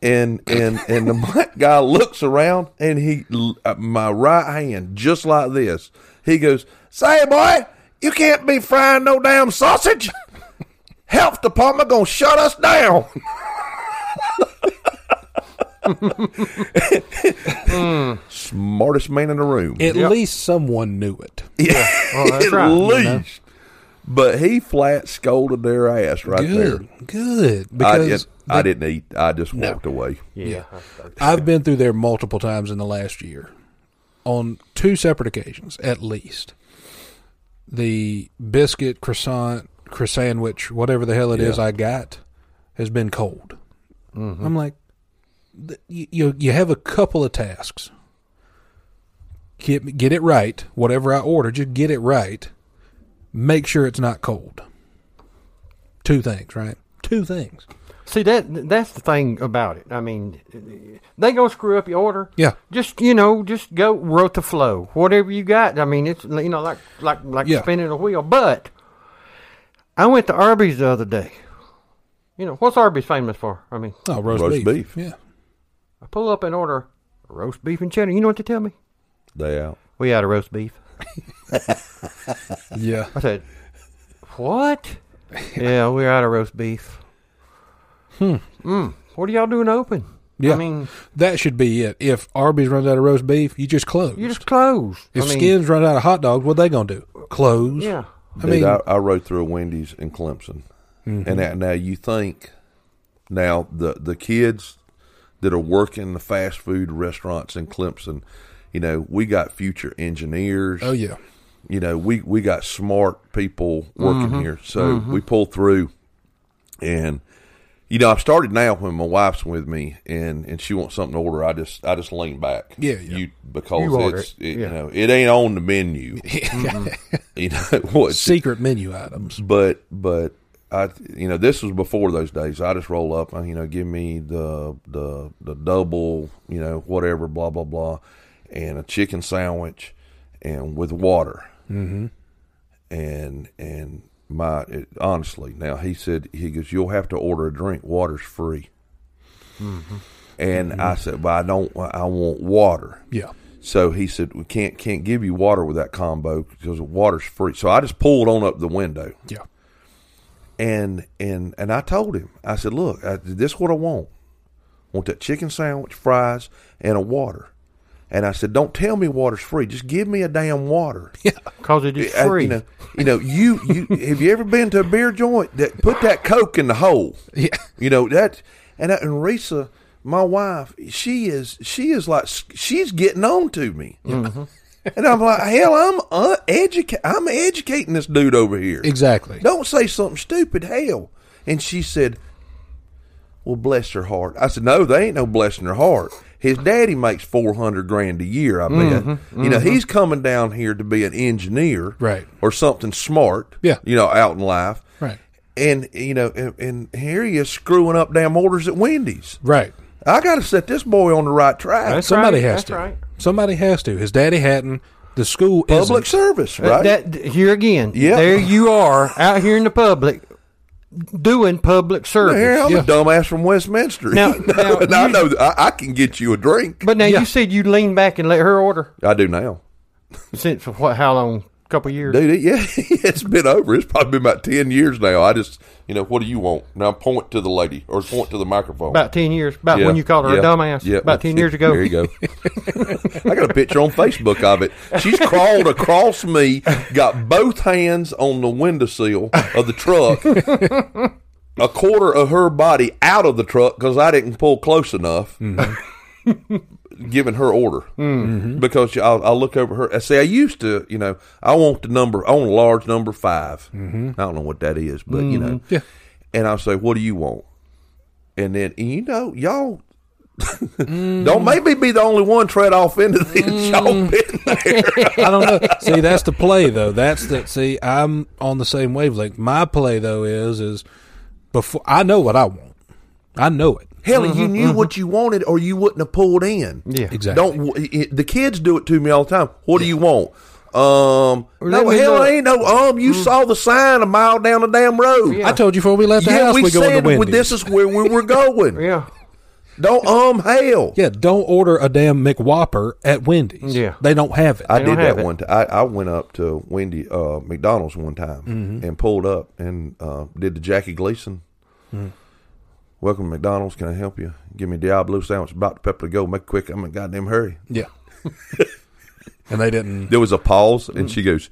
A: and and and the black guy looks around, and he uh, my right hand just like this. He goes, "Say, boy, you can't be frying no damn sausage. Health department gonna shut us down." Smartest man in the room.
C: At
B: Yep.
C: least someone knew it.
A: Yeah,
B: that's
A: at
B: right, you
A: least. But he flat scolded their ass right there.
C: Good. Good.
A: I,
C: Because
A: did, I didn't eat. I just walked away.
B: Yeah.
C: I've been through there multiple times in the last year on two separate occasions, at least. The biscuit, croissant, croissantwich, whatever the hell it is
A: Yeah.
C: I got, has been cold. Mm-hmm. I'm like, th- you, you you have a couple of tasks. Get get it right. Whatever I order, just get it right. Make sure it's not cold. Two things, right? Two things.
B: See that that's the thing about it. I mean, they gonna screw up your order.
C: Yeah.
B: Just you know, just go with the flow. Whatever you got. I mean, it's you know like like like
C: Yeah.
B: spinning a wheel. But I went to Arby's the other day. You know what's Arby's famous for? I mean,
C: Oh, roast,
A: Roast
C: beef.
A: beef.
C: Yeah.
B: I pull up and order roast beef and cheddar. You know what they tell me?
A: They out.
B: We out of roast beef.
C: Yeah.
B: I said, "What? yeah, we're out of roast beef." Hmm. Mm. What are y'all doing open?
C: Yeah.
B: I mean,
C: That should be it. If Arby's runs out of roast beef, you just close.
B: you just close.
C: if
B: I mean,
C: Skins run out of hot dogs, what they gonna do? Close.
B: yeah.
C: I
A: Dude,
C: mean,
A: I, I rode through a Wendy's in Clemson, and mm-hmm. that, now you think now the the kids that are working the fast food restaurants in Clemson, you know, we got future engineers.
C: oh yeah,
A: you know, we we got smart people working mm-hmm. here, so mm-hmm. we pull through, and you know, I've started now when my wife's with me and and she wants something to order. I just I just lean back,
C: Yeah, yeah.
A: you because
B: You
A: it's
B: it,
A: it,
B: yeah.
A: you know it ain't on the menu, you know what?
C: secret menu items.
A: But but I you know this was before those days. I just roll up, and, you know, give me the the the double, you know, whatever, blah blah blah, and a chicken sandwich, and with water. Mm-hmm. And and my honestly, now he said he goes, you'll have to order a drink. Water's free. Mm-hmm. And I mm-hmm. said, but I don't. I want water.
C: Yeah,
A: So he said, "We can't can't give you water with that combo because water's free." So I just pulled on up the window,
C: yeah,
A: and and and I told him, I said, "Look, I, this is what I want. I want that chicken sandwich, fries, and a water." And I said, "Don't tell me water's free. Just give me a damn water."
B: Because it is free.
A: you know, you know, you you have you ever been to a beer joint that put that coke in the hole?
C: Yeah.
A: You know that, and that, and Risa, my wife, she is she is like she's getting on to me,
C: Mm-hmm.
A: and I'm like, hell, I'm uh, I'm educating this dude over here.
C: Exactly.
A: Don't say something stupid, hell. And she said, "Well, bless her heart." I said, "No, they ain't no blessing her heart. His daddy makes four hundred grand a year. I bet. You know, he's coming down here to be an engineer,
C: Right.
A: or something smart.
C: Yeah.
A: you know, out in life,
C: Right.
A: And you know, and, and here he is screwing up damn orders at Wendy's.
C: Right.
A: I got to set this boy on the right track.
B: That's
C: Somebody
B: right,
C: has
B: that's
C: to.
B: right.
C: Somebody has to. His daddy hadn't. The school
A: Public
C: isn't.
A: service,
B: Uh,
A: right?
B: That here again.
A: Yeah.
B: There you are out here in the public doing public service.
A: Here, I'm
C: Yeah.
A: a dumbass from Westminster.
B: Now-
A: You
B: now,
A: and I know that I, I can get you a drink.
B: But now you said you lean back and let her order
A: I do now.
B: since what? How long? Couple years.
A: Dude, it, yeah, it's been over. It's probably been about 10 years now. I just, you know, what do you want? Now point to the lady or point to the microphone.
B: About ten years. About
A: Yeah,
B: when you called her
A: yeah,
B: a dumbass.
A: yeah.
B: About ten years ago.
A: There you go. I got a picture on Facebook of it. She's crawled across me, got both hands on the windowsill of the truck, a quarter of her body out of the truck because I didn't pull close enough. Mm-hmm. Giving her order mm-hmm. because I'll, I'll look over her. I say I used to, you know, I want the number, I want a large number 5 mm-hmm. I don't know what that is, but you know, mm-hmm.
C: Yeah.
A: and I'll say, "What do you want?" And then you know, y'all mm. don't maybe be the only one tread off into this. Mm. Y'all been there.
C: I don't know. See, that's the play though. That's the see. I'm on the same wavelength. My play though is is before I know what I want. I know it.
A: Hell, you knew what you wanted, or you wouldn't have pulled in.
B: Yeah.
C: Exactly.
A: Don't it, the kids do it to me all the time? What do you want? Um,
B: Let
A: no, hell,
B: look.
A: ain't no um. You saw the sign a mile down the damn road.
B: Yeah.
C: I told you before we left the
A: Yeah,
C: house
A: we
C: we, go
A: said
C: into
A: well,
C: Wendy's.
A: this is where we were going.
B: Yeah.
A: Don't um hell.
C: yeah, don't order a damn McWhopper at Wendy's.
B: Yeah.
C: they don't have it.
A: I
B: They
A: did that
B: it.
A: one time. I, I went up to Wendy uh, McDonald's one time
C: Mm-hmm.
A: and pulled up and uh, did the Jackie Gleason.
C: Mm.
A: Welcome to McDonald's. Can I help you? Give me a Diablo sandwich. About to pepper to go. Make it quick. I'm in a goddamn hurry.
C: yeah, and they didn't.
A: There was a pause, and she goes,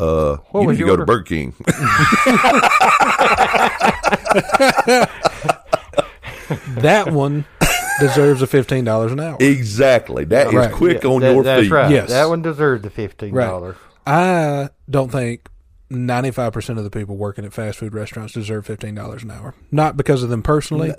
A: "Uh,
B: What
A: you
B: was
A: need to
B: your
A: go to
B: order?
A: Burger King."
C: That one deserves a fifteen dollars an hour.
A: exactly. That is
C: Right.
A: quick
B: Yeah,
A: on
B: that-
A: your
B: that's
A: feet.
B: right.
C: Yes.
B: That one deserved the fifteen
C: Right.
B: dollars.
C: I don't think ninety five percent of the people working at fast food restaurants deserve fifteen dollars an hour. Not because of them personally,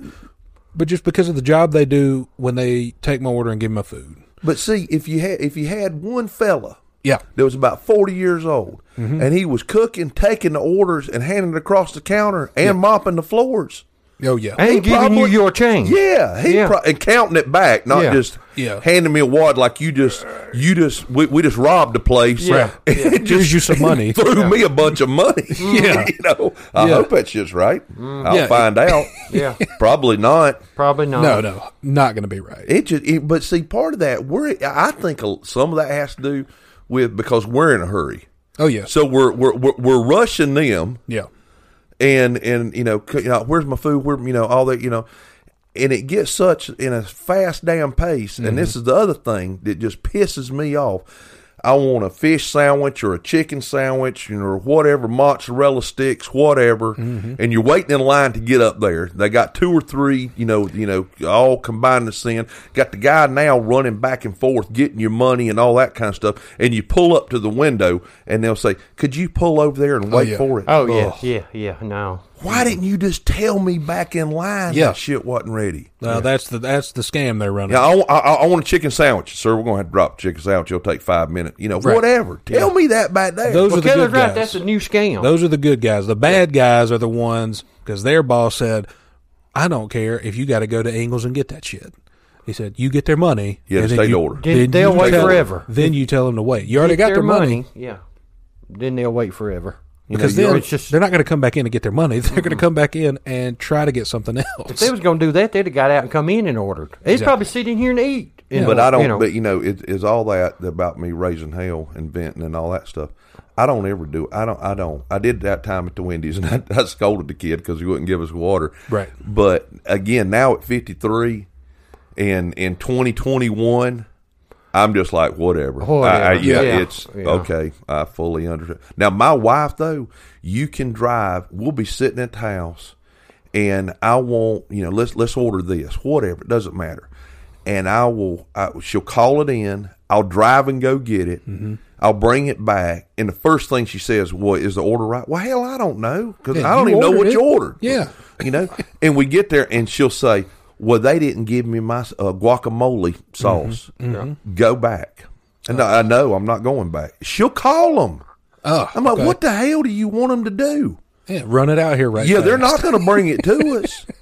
C: but just because of the job they do when they take my order and give me my food.
A: But see, if you had if you had one fella
C: Yeah,
A: that was about 40 years old
C: Mm-hmm.
A: and he was cooking, taking the orders, and handing it across the counter and mopping the floors.
C: Oh yeah,
B: And
A: He
B: giving you your change.
A: Yeah, he
B: Yeah.
A: Pro- and counting it back, not
B: Yeah.
A: just
C: Yeah.
A: handing me a wad like you just you just we, we just robbed the place.
B: Yeah.
A: and
C: Here's you some money.
A: Threw me a bunch of money. Mm.
C: Yeah.
A: you know. I
C: Yeah.
A: hope that shit's right. Mm. I'll
C: Yeah.
A: find out.
B: Yeah.
A: Probably not.
B: Probably not.
C: no, no, not going to be right.
A: It just, it, but see, part of that, we're, I think some of that has to do with because we're in a hurry.
C: Oh yeah,
A: So we're we're we're, we're rushing them,
C: yeah,
A: and and you know, you know, where's my food? Where you know all that you know, and it gets such in a fast damn pace. And mm-hmm. this is the other thing that just pisses me off. I want a fish sandwich or a chicken sandwich, you know, or whatever, mozzarella sticks, whatever, mm-hmm. and you're waiting in line to get up there. They got two or three, you know, you know, all combined to sin. Got the guy now running back and forth, getting your money and all that kind of stuff. And you pull up to the window, and they'll say, "Could you pull over there and oh, wait
C: yeah.
A: for it?"
B: Oh yeah, yeah, yeah. No.
A: Why didn't you just tell me back in line
C: Yeah.
A: that shit wasn't ready?
C: Uh, that's the that's the scam they're running.
A: Yeah, I, I, I want a chicken sandwich, sir. We're going to have to drop the chicken sandwich. It'll take five minutes. You know,
C: Right.
A: whatever. Tell me that back there.
C: Those
B: Well,
C: are the
B: Keller's
C: good
B: right.
C: guys.
B: That's a new scam.
C: Those are the good guys. The bad guys are the ones because their boss said, "I don't care if you got to go to Ingles and get that shit." He said, "You get their money.
A: Yeah,
C: and then
A: take
C: you-
A: order.
B: Then
C: you
B: they'll wait
C: tell-
B: forever.
C: Then you tell them to wait. You already
B: Get
C: got their money,
B: Yeah. Then they'll wait forever. You
C: because
B: you're-
C: then
B: it's just
C: they're not going to come back in and get their money. They're going to come back in and try to get something else.
B: if they was going to do that, they'd have got out and come in and ordered. They'd
C: Exactly.
B: probably sit in here and eat. you
A: but I don't.
B: You know.
A: but you know, it is all that about me raising hell and venting and all that stuff. I don't ever do. I don't. I don't. I did that time at the Wendy's, and I, I scolded the kid because he wouldn't give us water.
C: Right.
A: But again, now at fifty three, and in twenty twenty one, I'm just like whatever.
B: Whatever.
A: I, I, yeah,
B: Yeah.
A: it's
B: Yeah.
A: okay. I fully understand. Now, my wife though, you can drive. We'll be sitting at the house, and I want you know let's let's order this whatever. It doesn't matter, and I will. I, she'll call it in. I'll drive and go get it.
C: Mm-hmm.
A: I'll bring it back, and the first thing she says, "What is the order right?" Well, hell, I don't know because
C: Yeah,
A: I don't even know what
C: it.
A: you ordered.
C: Yeah.
A: you know. And we get there, and she'll say, "Well, they didn't give me my uh, guacamole sauce.
C: Mm-hmm.
A: Go back." And I I know I'm not going back. She'll call them.
C: Oh,
A: I'm like,
C: okay.
A: "What the hell do you want them to do?"
C: Yeah, run it out here right.
A: Yeah, they're not going to bring it to us.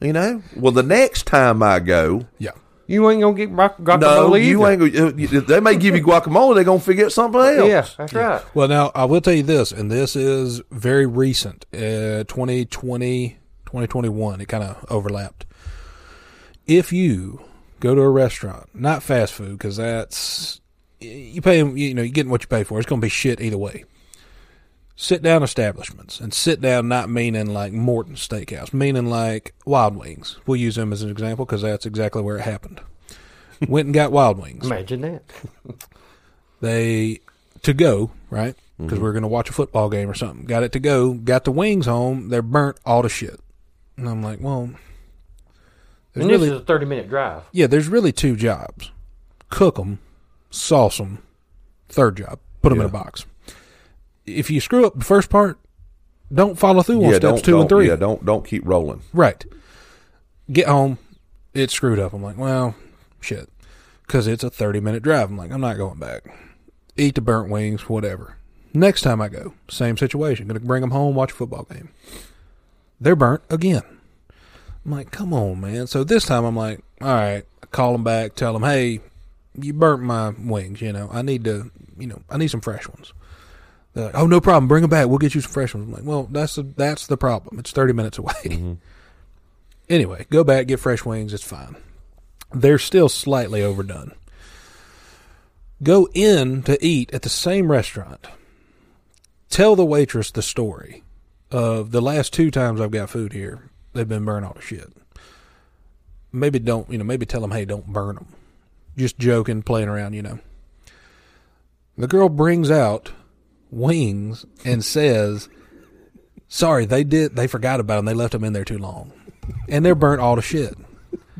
A: You know. Well, the next time I go,
C: Yeah.
B: You ain't gonna get guacamole
A: no, you
B: either.
A: ain't. Gonna, uh, they may give you guacamole. They're going to figure out something else.
B: Yeah, that's right.
C: Well, now I will tell you this, and this is very recent, uh, 2020, 2021. It kind of overlapped. If you go to a restaurant, not fast food, because that's you pay, you know, you getting what you pay for. It's going to be shit either way. Sit down establishments, and sit down not meaning like Morton Steakhouse, meaning like Wild Wings. We'll use them as an example because that's exactly where it happened. Went and got Wild Wings
B: Imagine that.
C: they to go right mm-hmm. because we are going to watch a football game or something. Got it to go. Got the wings home. They're burnt all to shit. And I'm like, well, there's
B: And
C: really
B: is a thirty minute drive.
C: yeah. There's really two jobs: cook them, sauce them. Third job, put them in a box. If you screw up the first part, don't follow through on
A: Yeah,
C: steps
A: don't,
C: 2 and three.
A: Yeah, don't don't keep rolling.
C: Right. Get home. It's screwed up. I'm like, well, shit. Because it's a 30 minute drive. I'm like, I'm not going back. Eat the burnt wings, whatever. Next time I go, same situation. Going to bring them home, watch a football game. They're burnt again. I'm like, come on, man. So this time I'm like, all right, I call them back, tell them, hey, you burnt my wings. You know, I need to, you know, I need some fresh ones. They're like, oh, no problem. Bring them back. We'll get you some fresh ones. I'm like, well, that's the, that's the problem. It's 30 minutes away. Mm-hmm. Anyway, go back, get fresh wings. It's fine. They're still slightly overdone. Go in to eat at the same restaurant. Tell the waitress the story of the last two times I've got food here. They've been burned all to shit. Maybe don't, you know, maybe tell them, hey, don't burn them. Just joking, playing around, you know. The girl brings out wings and says, sorry, they did, they forgot about them. They left them in there too long. And they're burnt all to shit.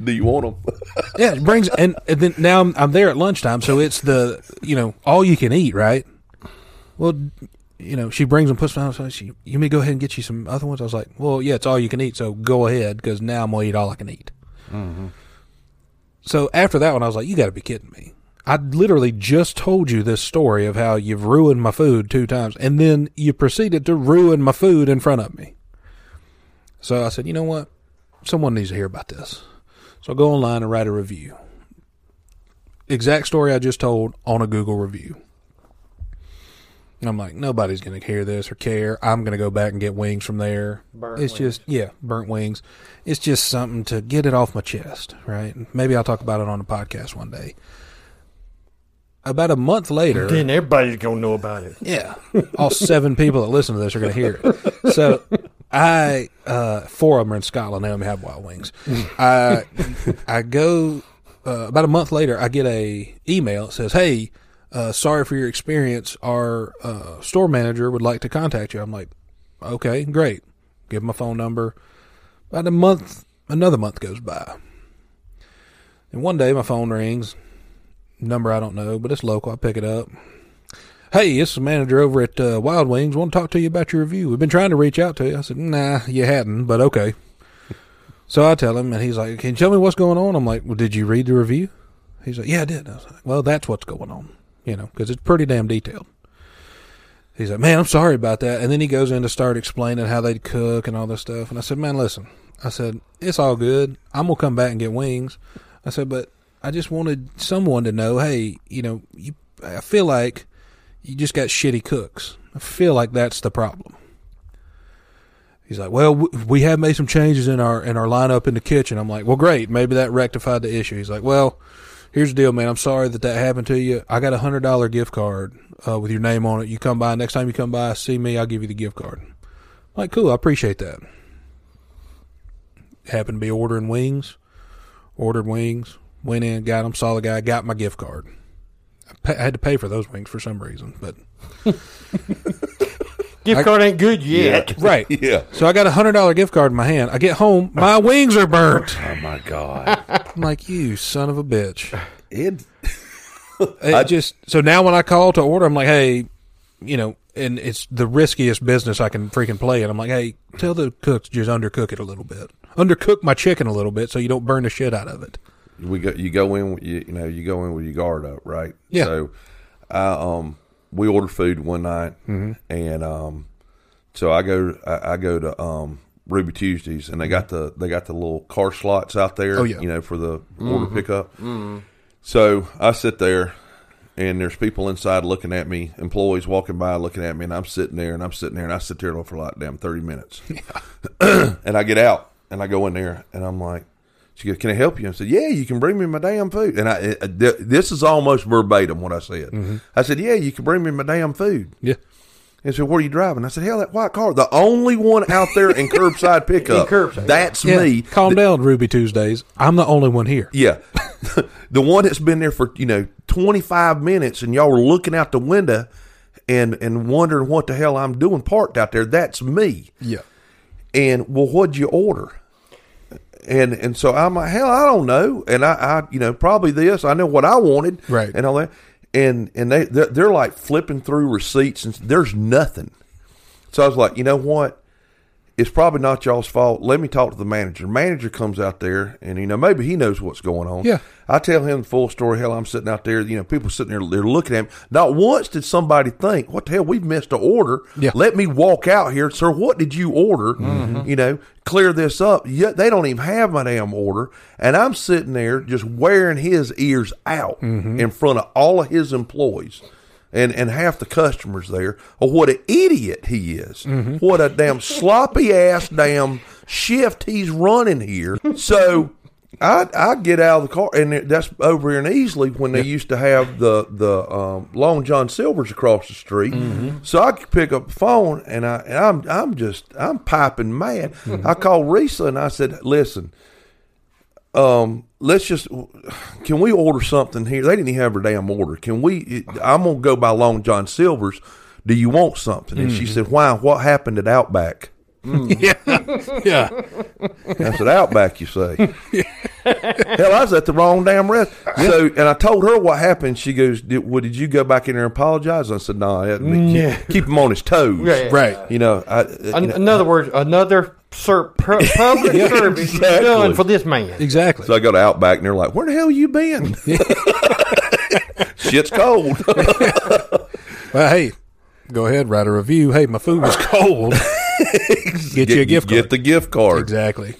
A: Do you want them?
C: Yeah, it brings and, and then now I'm, I'm there at lunchtime, so it's the you know all you can eat, right? Well, you know she brings them, puts them. So she, you may go ahead and get you some other ones. I was like, well, yeah, it's all you can eat, so go ahead because now I'm gonna eat all I can eat. Mm-hmm. So after that one, I was like, you got to be kidding me. I literally just told you this story of how you've ruined my food two times, and then you proceeded to ruin my food in front of me. So I said, you know what? Someone needs to hear about this. So I go online and write a review. Exact story I just told on a Google review. And I'm like, nobody's going to hear this or care. I'm going to go back and get wings from there.
B: Burnt
C: it's just, yeah, burnt wings. It's just something to get it off my chest, right? Maybe I'll talk about it on the podcast one day. About a month later,
B: Then everybody's gonna know about it.
C: yeah. All seven people that listen to this are going to hear it. So I, uh, four of them are in Scotland. They only have wild wings. I, I go, uh, about a month later, I get a email that says, Hey, uh, sorry for your experience. Our, uh, store manager would like to contact you. I'm like, okay, great. Give him my phone number. About a month, another month goes by. And one day my phone rings. Number I don't know, but it's local. I pick it up. Hey, it's the manager over at uh, Wild Wings. Want to talk to you about your review. We've been trying to reach out to you. I said, Nah, you hadn't, but okay. So I tell him, and he's like, Can you tell me what's going on? I'm like, Well, did you read the review? He's like, Yeah, I did. I was like, Well, that's what's going on, you know, because it's pretty damn detailed. He's like, Man, I'm sorry about that. And then he goes in to start explaining how they'd cook and all this stuff. And I said, Man, listen, I said, It's all good. I'm going to come back and get wings. I said, But I just wanted someone to know, hey, you know, you, I feel like you just got shitty cooks. I feel like that's the problem. He's like, well, we have made some changes in our in our lineup in the kitchen. I'm like, well, great, maybe that rectified the issue. He's like, well, here's the deal, man. I'm sorry that that happened to you. I got a hundred dollar gift card uh, with your name on it. You come by next time you come by, see me, I'll give you the gift card. I'm like, cool, I appreciate that. Happened to be ordering wings, ordered wings, Went in, got them, saw the guy, got my gift card. I, I had to pay for those wings for some reason, but
B: Gift
C: I-
B: card ain't good yet.
C: right.
A: Yeah.
C: So I got a hundred dollar gift card in my hand. I get home, my wings are burnt.
A: Oh my God.
C: I'm like, you son of a bitch.
A: It,
C: It just so now when I call to order, I'm like, hey, you know, and it's the riskiest business I can freaking play. And I'm like, hey, tell the cooks just undercook it a little bit, undercook my chicken a little bit, so you don't burn the shit out of it.
A: we go. You go in. You, you know. You go in with your guard up, right?
C: Yeah.
A: So, I um, we ordered food one night,
C: Mm-hmm.
A: and um, so I go. I, I go to um Ruby Tuesdays, and they got the they got the little car slots out there.
C: Mm-hmm. Oh, yeah.
A: You know, for the order pickup. So I sit there, and there's people inside looking at me, employees walking by looking at me, and I'm sitting there, and I'm sitting there, and I sit there for like damn thirty minutes, and I get out, and I go in there, and I'm like. She goes, "Can I help you?" I said, "Yeah, you can bring me my damn food." And I, this is almost verbatim what I said. Mm-hmm. I said, "Yeah, you can bring me my damn food."
C: Yeah.
A: And said, "Where are you driving?" I said, "Hell, that white car, the only one out there in curbside pickup.
B: Curbside,
A: That's
C: Yeah.
A: me.
C: Calm down, Ruby Tuesdays. I'm the only one here.
A: Yeah, the one that's been there for you know twenty five minutes, and y'all were looking out the window and and wondering what the hell I'm doing parked out there. That's me.
C: Yeah.
A: And well, what'd you order? And and so I'm like, hell, I don't know. And I, I you know, probably this. I know what I wanted,
C: Right.
A: And all that. And and they they're, they're like flipping through receipts, and there's nothing. So I was like, you know what? It's probably not y'all's fault. Let me talk to the manager. Manager comes out there, and you know maybe he knows what's going on.
C: Yeah.
A: I tell him the full story. Hell, I'm sitting out there. You know, people sitting there, they're looking at me. Not once did somebody think, "What the hell? We've missed an order."
C: Yeah.
A: Let me walk out here, sir. What did you order?
C: Mm-hmm.
A: You know, clear this up. Yet they don't even have my damn order, and I'm sitting there just wearing his ears out
C: Mm-hmm.
A: in front of all of his employees. And, and half the customers there, or what an idiot he is!
C: Mm-hmm.
A: What a damn sloppy ass damn shift he's running here. So I I get out of the car, and that's over here in Easley when they used to have the the um, Long John Silver's across the street. So I could pick up the phone, and I and I'm I'm just I'm piping mad. I called Risa and I said, "Listen, um, let's just can we order something here? They didn't even have her damn order. Can we? I'm gonna go by Long John Silver's. Do you want something?" And she mm-hmm. said, "Why? What happened at Outback?" Mm.
C: Yeah. yeah.
A: I said, Outback, you say? Hell, I was at the wrong damn rest. So, and I told her what happened. She goes, did, well, did you go back in there and apologize? I said, no, nah, keep, mm, keep him on his toes.
B: Yeah, yeah.
C: Right.
A: You know, I, you
B: In,
A: know,
B: in other words, another ser- pu- public service
A: exactly.
B: done for this man.
C: Exactly.
A: so I go to Outback and they're like, where the hell you been? Shit's cold.
C: well, hey, go ahead, write a review. Hey, my food was cold. get, you a gift
A: Get
C: card.
A: the gift card.
C: Exactly.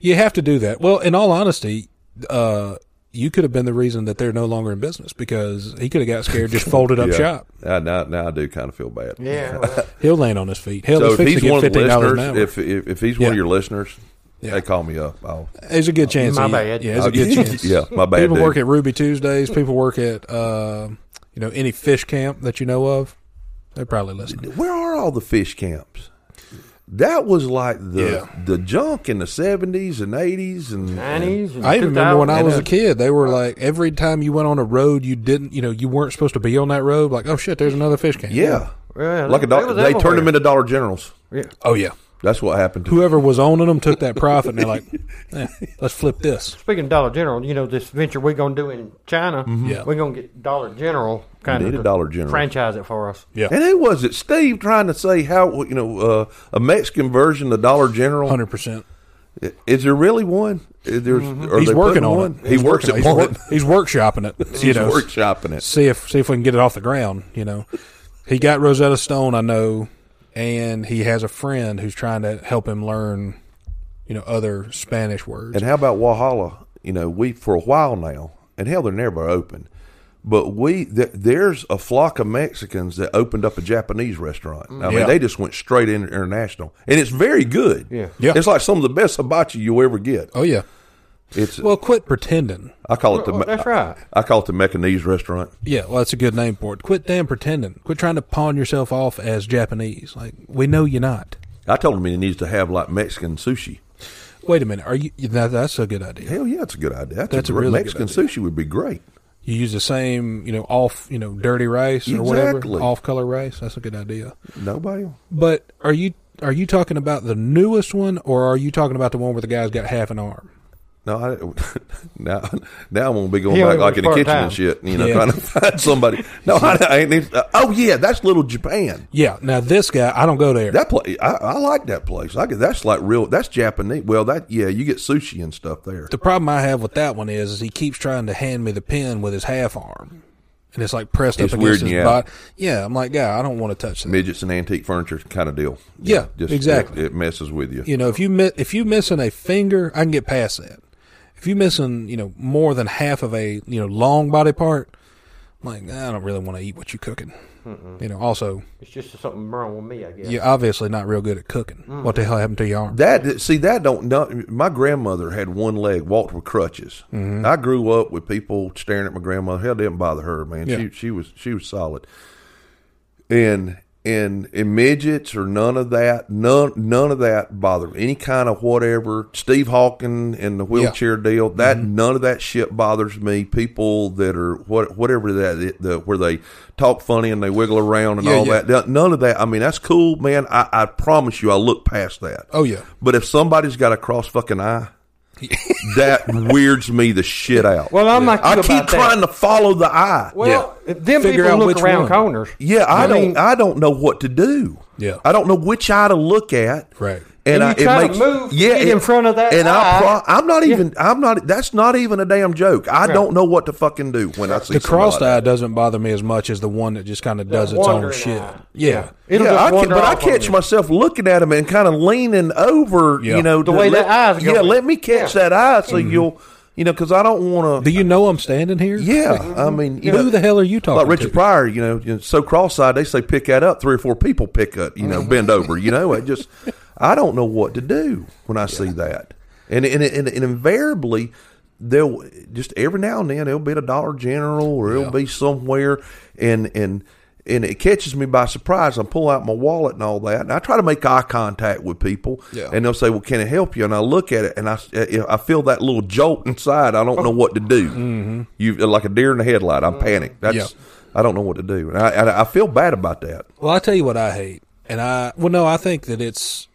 C: You have to do that. Well, in all honesty, uh, you could have been the reason that they're no longer in business because he could have got scared, just folded up
A: Yeah.
C: shop.
A: Now, now, now I do kind of feel bad.
B: Yeah. well,
C: He'll land on his feet. Hell,
A: So if he's one of the
C: fifteen dollars an
A: listeners, if, if if he's one of your listeners,
C: Yeah.
A: they call me up. I'll,
C: There's a good chance.
B: My
C: he-
B: bad.
C: Yeah, there's a good chance.
A: yeah, my bad.
C: People
A: dude.
C: work at Ruby Tuesdays. People work at uh, you know any fish camp that you know of. They probably listen.
A: Where are all the fish camps? That was like the
C: Yeah.
A: the junk in the seventies and eighties and
B: 90s
C: I even remember when I was a kid, they were like every time you went on a road you didn't, you know, you weren't supposed to be on that road. Like, oh shit, there's another fish can.
A: yeah,
B: Yeah,
A: like a
B: that
A: do-
B: was
A: they turned them into Dollar Generals.
B: Yeah.
C: Oh yeah.
A: That's what happened. to
C: Whoever was owning them took that profit and they're like, eh, let's flip this.
B: Speaking of Dollar General, you know this venture we're gonna do in China.
C: Yeah.
B: we're gonna get Dollar General kind
A: Need
B: of
A: a Dollar General.
B: franchise it for us.
C: Yeah.
A: And who was it? Steve trying to say how you know uh, a Mexican version of Dollar General.
C: Hundred percent.
A: Is there really one? Is there, are
C: Mm-hmm. He's working on
A: one?
C: it.
A: He
C: He's
A: works at
C: it.
A: one.
C: He's, wor- he's workshopping it. You
A: He's
C: know,
A: workshopping it.
C: see if see if we can get it off the ground. You know, he got Rosetta Stone, I know, and he has a friend who's trying to help him learn, you know, other Spanish words.
A: And how about Walhalla? You know, we for a while now, and hell, they're never open. But we th- there's a flock of Mexicans that opened up a Japanese restaurant. I mean,
C: Yeah.
A: they just went straight in international, and it's very good.
B: Yeah.
C: Yeah.
A: it's like some of the best hibachi you'll ever get.
C: oh yeah.
A: It's
C: Well, quit pretending.
A: I call it the oh,
B: Well, that's right.
A: I call it the Mecanese restaurant.
C: Yeah, well, that's a good name for it. Quit damn pretending. Quit trying to pawn yourself off as Japanese. Like we know you're not.
A: I told him he needs to have like Mexican sushi.
C: Wait a minute. Are you? That, that's a good idea.
A: Hell yeah, it's a good idea. That's,
C: That's a
A: a, great,
C: really good
A: Mexican sushi would be great.
C: You use the same, you know, off, you know, dirty rice or whatever, off color rice. That's a good idea.
A: Nobody.
C: But are you are you talking about the newest one, or are you talking about the one where the guy's got half an arm?
A: No, I, now now I'm gonna be going
B: He
A: back like in the kitchen
B: part-time.
A: and shit. You know,
C: Yeah.
A: trying to find somebody. No, I, I ain't. need- uh, oh yeah, that's Little Japan.
C: Yeah. Now this guy, I don't go there.
A: That place, I, I like that place. I get that's like real. That's Japanese. Well, that yeah, you get sushi and stuff there.
C: the problem I have with that one is, is he keeps trying to hand me the pen with his half arm, and it's like pressed
A: It's
C: up against his body. Yeah, I'm like, guy, I don't want to touch that.
A: Midgets and antique furniture kind of deal.
C: Yeah,
A: just
C: exactly.
A: It, it messes with you.
C: You know, if you mi- if you missing a finger, I can get past that. If you're missing, you know, more than half of a you know long body part, I'm like, I don't really want to eat what you're cooking. You know, also,
B: It's just something wrong with me, I guess.
C: you're obviously not real good at cooking. What the hell happened to your arm?
A: That see that don't no, my grandmother had one leg, walked with crutches.
C: Mm-hmm.
A: I grew up with people staring at my grandmother. Hell didn't bother her, man.
C: Yeah.
A: She she was she was solid. And and and midgets or none of that, none none of that bothered me. Any kind of whatever. Steve Hawking and the wheelchair deal, that
C: Mm-hmm.
A: none of that shit bothers me. People that are what whatever that the where they talk funny and they wiggle around and
C: Yeah,
A: all
C: yeah.
A: that. None of that. I mean, that's cool, man. I, I promise you, I look past that.
C: Oh yeah,
A: But if somebody's got a cross fucking eye, that weirds me the shit out.
B: Well, I'm like you
A: I
B: about
A: keep
B: that.
A: trying to follow the eye.
B: Well, them
C: Figure
B: people
C: out
B: look around
C: one.
B: corners.
A: yeah, I,
B: I
A: don't. I don't know what to do.
C: Yeah.
A: I don't know which eye to look at.
C: Right.
A: And,
B: And
A: I,
B: you try to move, get in front of that
A: And I,
B: eye.
A: pro- I'm not even. I'm not. That's not even a damn joke. I don't know what to fucking do when I see
C: the crossed
A: somebody.
C: eye doesn't bother me as much as the one that just kind of does its own
B: wandering
C: shit.
B: eye.
C: Yeah.
B: It'll
A: yeah, I ca-
B: wander
A: but I catch
B: you.
A: myself looking at him and kind of leaning over,
C: Yeah.
A: you know,
B: The way
A: let,
B: that eye's
A: Yeah, let me catch
B: Yeah.
A: that eye so mm-hmm. you'll, you know, because I don't want to.
C: Do you know I'm standing here?
A: Yeah, I mean, you
C: Who
A: know,
C: the hell are you talking
A: like Richard
C: to?
A: Pryor, you know, you know, so cross-eyed, they say pick that up. Three or four people pick up, you know, bend over. You know, it just, I don't know what to do when I see that, and and, and and invariably. They'll just every now and then it'll be at a Dollar General or it'll
C: Yeah.
A: be somewhere, and and and it catches me by surprise. I pull out my wallet and all that, and I try to make eye contact with people,
C: Yeah.
A: and they'll say, "Well, can I help you?" And I look at it, and I I feel that little jolt inside. I don't know what to do. Mm-hmm. You like a deer in the headlight. I'm panicked. That's
C: Yeah.
A: I don't know what to do, and I and I feel bad about that.
C: Well, I tell you what I hate, and I well, no, I think that it's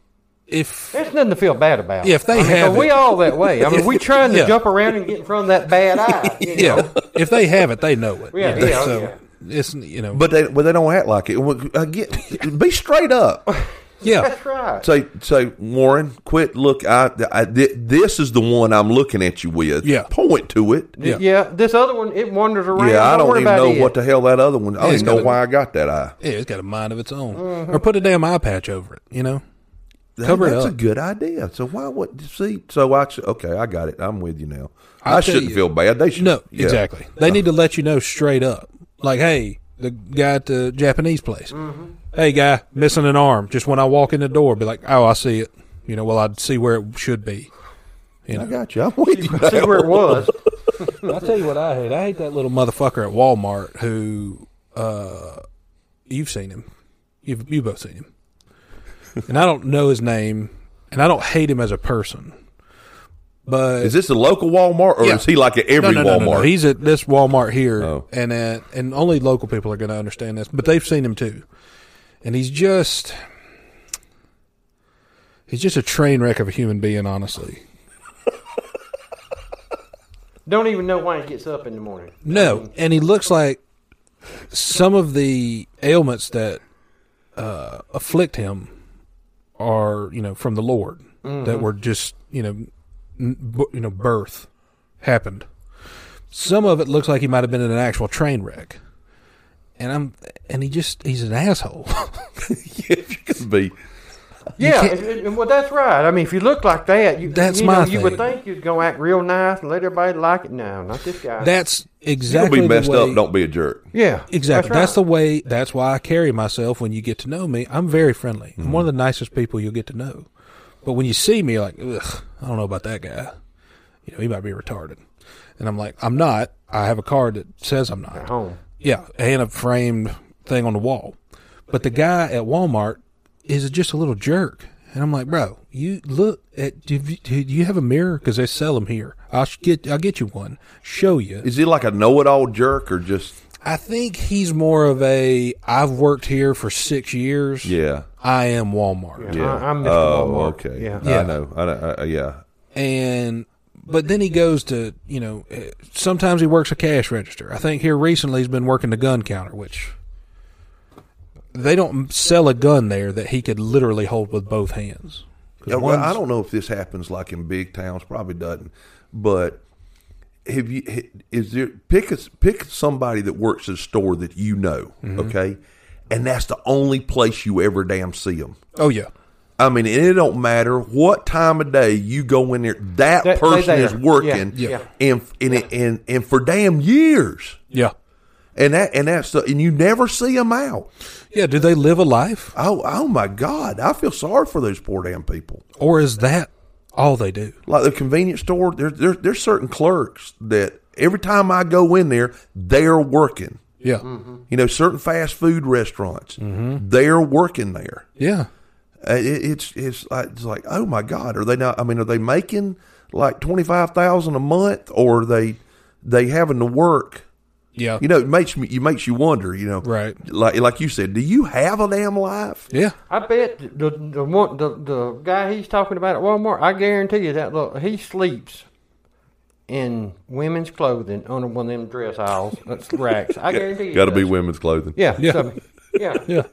C: if
B: There's nothing to feel bad about.
C: Yeah, if they
B: I mean,
C: have
B: 'cause we
C: it-
B: all that way. I mean, we trying to
C: Yeah.
B: jump around and get in front of that bad eye. you
C: yeah,
B: know?
C: if they have it, they know it.
B: Yeah,
C: You know,
B: yeah,
C: so
B: yeah.
C: It's you know,
A: But they but they don't act like it. Well, I get be straight up.
C: yeah,
B: That's right.
A: Say say Warren, quit. Look, I, I this is the one I'm looking at you with.
C: Yeah.
A: point to it.
C: Yeah.
B: yeah. this other one it wanders around.
A: Yeah, I don't
B: worry
A: even know
B: it.
A: what the hell that other one. I don't even know
C: a-
A: why I got that eye.
C: yeah, it's got a mind of its own.
B: Mm-hmm.
C: Or put a damn eye patch over it. You know,
A: That-
C: Cover it
A: that's
C: up.
A: a good idea. So why would see? So I sh- okay, I got it. I'm with you now.
C: I'll
A: I shouldn't
C: you-
A: feel bad. They should.
C: no,
A: yeah.
C: exactly. They need to let you know straight up, like, hey, the guy at the Japanese place,
B: Mm-hmm.
C: hey, guy, missing an arm. Just when I walk in the door, be like, oh, I see it. You know, well, I'd see where it should be. You
A: I got you. I'm with you.
B: See where it was.
C: I'll tell you what I hate. I hate that little motherfucker at Walmart who uh you've seen him. You've you both seen him. And I don't know his name and I don't hate him as a person. But
A: Is this a local Walmart or
C: Yeah.
A: is he like at every
C: no, no, no,
A: Walmart?
C: no, no. He's at this Walmart here
A: Oh.
C: and at, and only local people are going to understand this, but they've seen him too. And he's just he's just a train wreck of a human being, honestly.
B: Don't even know why he gets up in the morning.
C: No, and he looks like some of the ailments that uh, afflict him are, you know, from the Lord that were just, you know, n- b- you know, birth happened. Some of it looks like he might have been in an actual train wreck, and I'm, and he just he's an asshole.
A: if you could be.
B: Yeah, and- and- well, that's right. I mean, if you look like that, you,
C: That's
B: you
C: my
B: know, you would think you'd go act real nice and let everybody like it. No, not this guy.
C: That's
A: You'll
C: exactly
A: be messed
C: the way,
A: up. Don't be a jerk.
B: yeah,
C: Exactly.
B: That's,
C: That's,
B: right.
C: the way. That's why I carry myself. When you get to know me, I'm very friendly. I'm mm-hmm. one of the nicest people you'll get to know. But when you see me, you're like, ugh, I don't know about that guy. You know, he might be retarded. And I'm like, I'm not. I have a card that says I'm not.
B: at
C: not.
B: home.
C: Yeah, and a framed thing on the wall. But the guy at Walmart is just a little jerk. And I'm like, bro, you look at. Do you, do you have a mirror? Because they sell them here. I'll get. I'll get you one. Show you.
A: Is he like a know-it-all jerk or just
C: I think he's more of a. I've worked here for six years.
A: yeah?
C: I am Walmart.
B: Yeah. I- I'm Mr.
A: Oh,
B: Walmart.
A: okay.
B: Yeah.
C: Yeah.
A: I know. I know. I, yeah.
C: and but then he goes to you know uh, sometimes he works a cash register i think here recently he's been working the gun counter which they don't sell a gun there that he could literally hold with both hands.
A: Yeah, well, I don't know if this happens like in big towns. Probably doesn't. But have you? Is there pick a, pick somebody that works at a store that you know,
C: Mm-hmm.
A: okay, and that's the only place you ever damn see them.
C: oh yeah
A: I mean, and it don't matter what time of day you go in there. That
B: They- they
A: person is working,
B: Yeah, yeah.
A: and and, it, and and for damn years,
C: yeah
A: and that and that's the, and you never see them out.
C: yeah do they live a life
A: Oh, oh my God! I feel sorry for those poor damn people.
C: or is that all they do
A: like the convenience store, there's there's there's certain clerks that every time I go in there, they're working.
C: yeah
A: You know, certain fast food restaurants, they're working there.
C: yeah
A: Uh, it, it's it's like, it's like oh my god, are they not? I mean, are they making like twenty five thousand a month, or are they they having to work?
C: Yeah
A: You know, it makes me it makes you wonder. You know,
C: Right.
A: Like like you said, do you have a damn life?
C: yeah
B: I bet the the one the, the guy he's talking about at Walmart. I guarantee you that look he sleeps in women's clothing on one of them dress aisles. That's uh, racks. I guarantee you.
A: Got to be women's clothing.
B: Yeah.
C: Yeah.
B: so- yeah.
C: yeah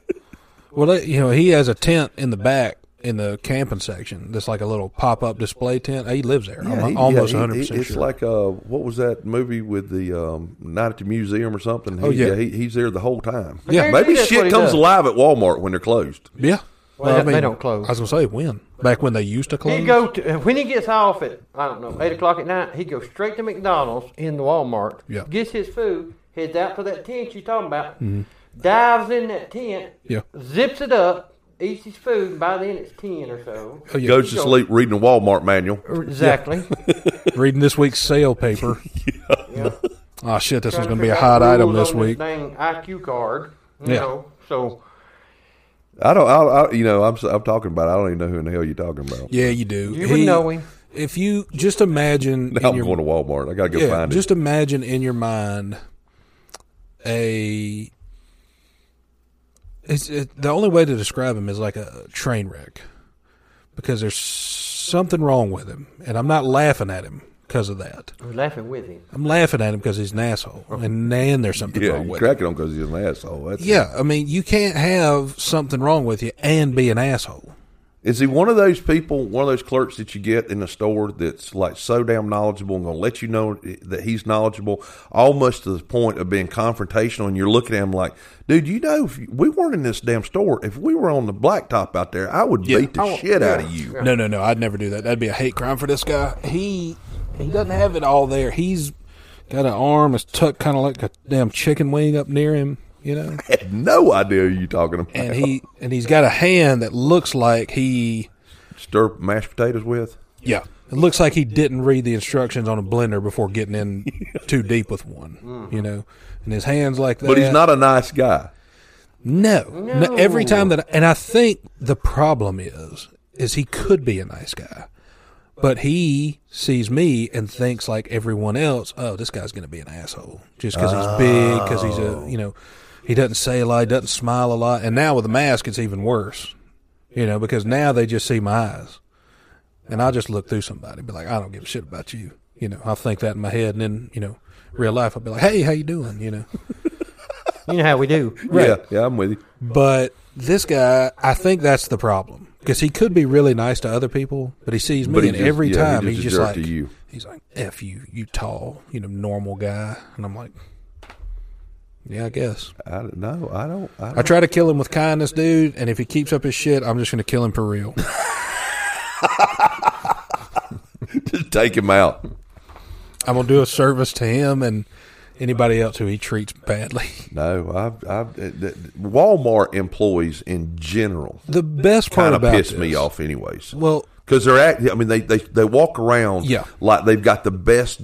C: well you know he has a tent in the back in the camping section that's like a little pop-up display tent he lives there
A: Yeah,
C: i'm
A: he-
C: almost
A: yeah,
C: 100%
A: It's
C: sure
A: like uh, what was that movie with the um, night at the museum or something? He,
C: Oh, yeah.
A: he, he's there the whole time.
C: Yeah.
A: maybe shit comes
B: does.
A: alive at Walmart when they're closed.
C: Yeah.
B: Well, they- they don't close.
C: I was gonna say when back when they used to close.
B: He go to when he gets off at I don't know eight o'clock at night. He goes straight to McDonald's in the Walmart.
C: Yeah.
B: Gets his food. Heads out to that tent you're talking about. Dives in that tent.
C: Yeah.
B: Zips it up. Eats his food. and By then it's ten or so.
C: Oh, yeah.
A: Goes to sleep reading the Walmart manual.
B: Exactly.
C: reading this week's sale paper.
B: yeah.
C: Oh shit, this was
B: Trying
C: gonna be a hot item this
B: on
C: week.
B: Dang IQ card. You
C: Yeah.
B: know. So
A: I don't. I, I, you know, I'm I'm talking about. I don't even know who in the hell you're talking about.
C: Yeah, you do.
B: you would know him.
C: If you just imagine
A: Now I'm
C: your
A: going to Walmart. I got to go
C: yeah,
A: find
C: just imagine in your mind a. It's it, the only way to describe him is like a train wreck, because there's something wrong with him, and I'm not laughing at him because of that.
B: I was laughing with him.
C: I'm laughing at him because he's an asshole, and then there's something
A: Yeah,
C: wrong
A: you
C: with him.
A: cracking on because he's an asshole. That's
C: Yeah, I mean, you can't have something wrong with you and be an asshole.
A: Is he one of those people, one of those clerks that you get in the store that's like so damn knowledgeable and going to let you know that he's knowledgeable, almost to the point of being confrontational? And you're looking at him like, dude, you know, if we weren't in this damn store, if we were on the blacktop out there, I would
C: Yeah.
A: beat the
B: Oh,
A: shit out of you.
C: No, no, no. I'd never do that. That'd be a hate crime for this guy. He he doesn't have it all there. He's got an arm that's tucked kind of like a damn chicken wing up near him, you know.
A: I had no idea who you talking about.
C: And he and he's got a hand that looks like he
A: Stir mashed potatoes with?
C: yeah. It looks like he didn't read the instructions on a blender before getting in too deep with one, you know. And his hands like that.
A: But he's not a nice guy.
C: No. no. Every time that, and I think the problem is, is he could be a nice guy, but he sees me and thinks like everyone else. Oh, this guy's going to be an asshole just because he's big, because he's a, you know, he doesn't say a lot, he doesn't smile a lot, and now with the mask, it's even worse, you know, because now they just see my eyes, and I'll just look through somebody, and be like, I don't give a shit about you, you know. I'll think that in my head, and then you know, real life, I'll be like, Hey, how you doing, you know.
B: You know how we do.
A: Yeah, yeah, I'm with you.
C: But this guy, I think that's the problem because he could be really nice to other people, but he sees me,
A: he
C: and
A: just-
C: every
A: yeah, he
C: time
A: just
C: he's just like,
A: to you.
C: he's like, "F you, you tall, you know, normal guy," and I'm like, "Yeah, I guess."
A: I don't know. I don't. I
C: I
A: don't.
C: try to kill him with kindness, dude, and if he keeps up his shit, I'm just going to kill him for real.
A: just take him out.
C: I'm going to do a service to him and anybody else who he treats badly.
A: No, I've, I've uh, Walmart employees in general
C: The best part
A: kind of
C: about
A: piss
C: this,
A: me off, anyways.
C: Well,
A: Because they're act. I mean, they, they they walk around
C: Yeah.
A: like they've got the best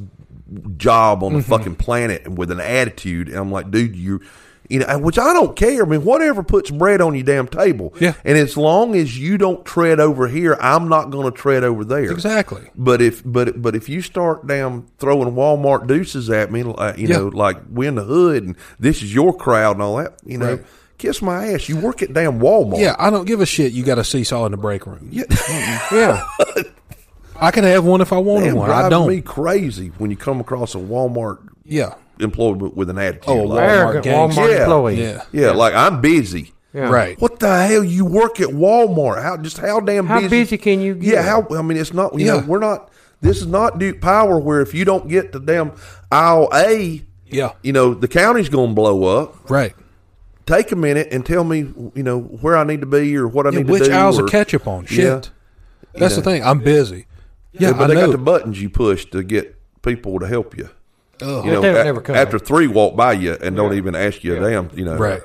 A: job on the
C: Mm-hmm.
A: fucking planet and with an attitude. And I'm like, dude, you You know, which I don't care. I mean, whatever puts bread on your damn table.
C: Yeah.
A: And as long as you don't tread over here, I'm not going to tread over there.
C: Exactly.
A: But if but but if you start damn throwing Walmart deuces at me, like, you
C: Yeah.
A: know, like we in the hood and this is your crowd and all that, you know,
C: Right.
A: kiss my ass. You work at damn Walmart.
C: Yeah, I don't give a shit. You got a seesaw in the break room.
A: Yeah.
B: Yeah.
C: I can have one if I wanted
A: Damn,
C: one. I
A: driving
C: don't.
A: me crazy when you come across a Walmart
C: Yeah.
A: employee with- with an attitude.
C: Oh,
A: like,
C: Walmart
B: Arrogant. Walmart
A: Yeah.
B: employee.
C: Yeah.
A: yeah, like I'm busy.
B: Yeah.
C: Right.
A: What the hell? You work at Walmart? How just how damn
B: How
A: busy?
B: busy can you get?
A: Yeah, how? I mean, it's not. You know,
C: Yeah.
A: we're not. This is not Duke Power where if you don't get to damn aisle A,
C: Yeah.
A: you know the county's going to blow up.
C: Right.
A: Take a minute and tell me, you know, where I need to be or what I
C: Yeah,
A: need to do.
C: Which aisles
A: or,
C: of ketchup on? Shit.
A: Yeah.
C: That's
A: know.
C: the thing. I'm busy.
A: Yeah,
C: Yeah,
A: but
C: I
A: they
C: know.
A: got the buttons you push to get people to help you.
C: Ugh.
A: You know,
B: they never come.
A: after three walk by you and don't even ask you a damn, you know,
C: Right.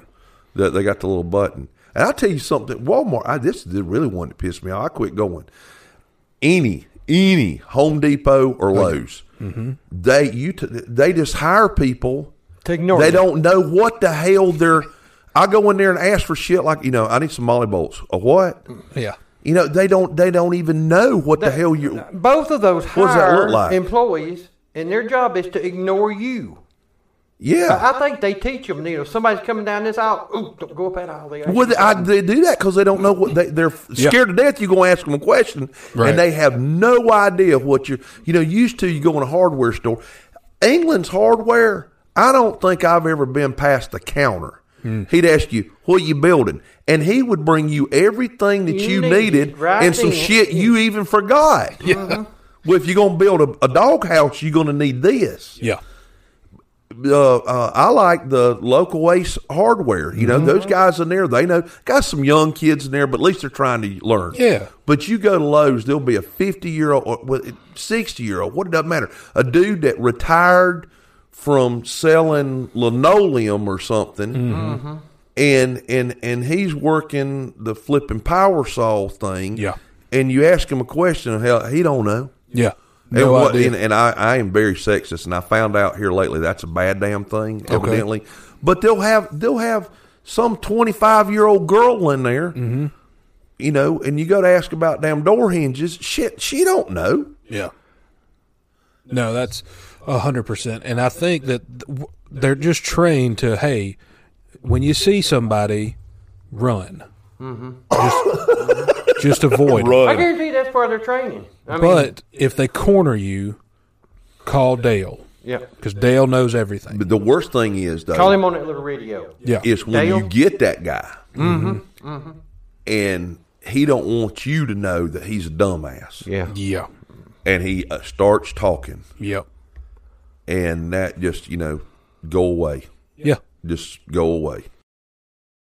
A: That they got the little button. And I'll tell you something, Walmart. I, this is the really one that pissed me off. I quit going. Any, any Home Depot or oh, Lowe's, mm-hmm. they you t- they just hire people.
B: To ignore
A: They
B: you.
A: don't know what the hell they're. I go in there and ask for shit like you know I need some molly bolts. A what?
C: Yeah.
A: You know they don't they don't even know what the hell you.
B: Both of those
A: What does that look like?
B: employees, and their job is to ignore you.
A: Yeah.
B: I think they teach them. You know, somebody's coming down this aisle. Ooh, don't go up that aisle. They
A: Well, they, I, they do that because they don't know what they, they're
C: Yeah.
A: scared to death. You're going to ask them a question,
C: Right.
A: and they have no idea what you're. You know, used to you go in a hardware store. England's hardware. I don't think I've ever been past the counter.
C: Hmm.
A: He'd ask you, "What are you building?" and he would bring you everything that you,
B: You
A: needed,
B: needed, right
A: and some
B: then.
A: shit you even forgot.
C: Yeah.
A: Well, if you're going to build a, a dog house, you're going to need this
C: Yeah.
A: uh, uh, I like the local Ace Hardware. You know,
C: Mm-hmm.
A: those guys in there, they know. Got some young kids in there, but at least they're trying to learn.
C: Yeah.
A: But you go to Lowe's, there'll be a 50 year old, 60 year old, what it doesn't matter. A dude that retired from selling linoleum or something.
C: Mm-hmm.
A: And, and and he's working the flipping power saw thing.
C: Yeah.
A: And you ask him a question, hell, he don't know.
C: Yeah.
A: And,
C: No
A: what-
C: idea.
A: and, and I, I am very sexist, and I found out here lately that's a bad damn thing, evidently. But they'll have they'll have some twenty five year old girl in there,
C: Mm-hmm.
A: you know, and you go to ask about damn door hinges. Shit, she don't know.
C: Yeah. No, that's a hundred percent, and I think that they're just trained to hey, when you see somebody, run, just, just avoid. 'em.
B: I guarantee that's part of their training. I mean,
C: But if they corner you, call Dale
B: yeah,
C: because Dale knows everything.
A: But the worst thing is though
B: call him on that little radio.
C: Yeah,
A: is when
B: Dale?
A: you get that guy, mm-hmm. Mm-hmm. and he don't want you to know that he's a dumbass,
B: Yeah,
C: yeah,
A: and he uh, starts talking,
C: yep,
A: and that just you know go away.
C: yeah.
A: just go away.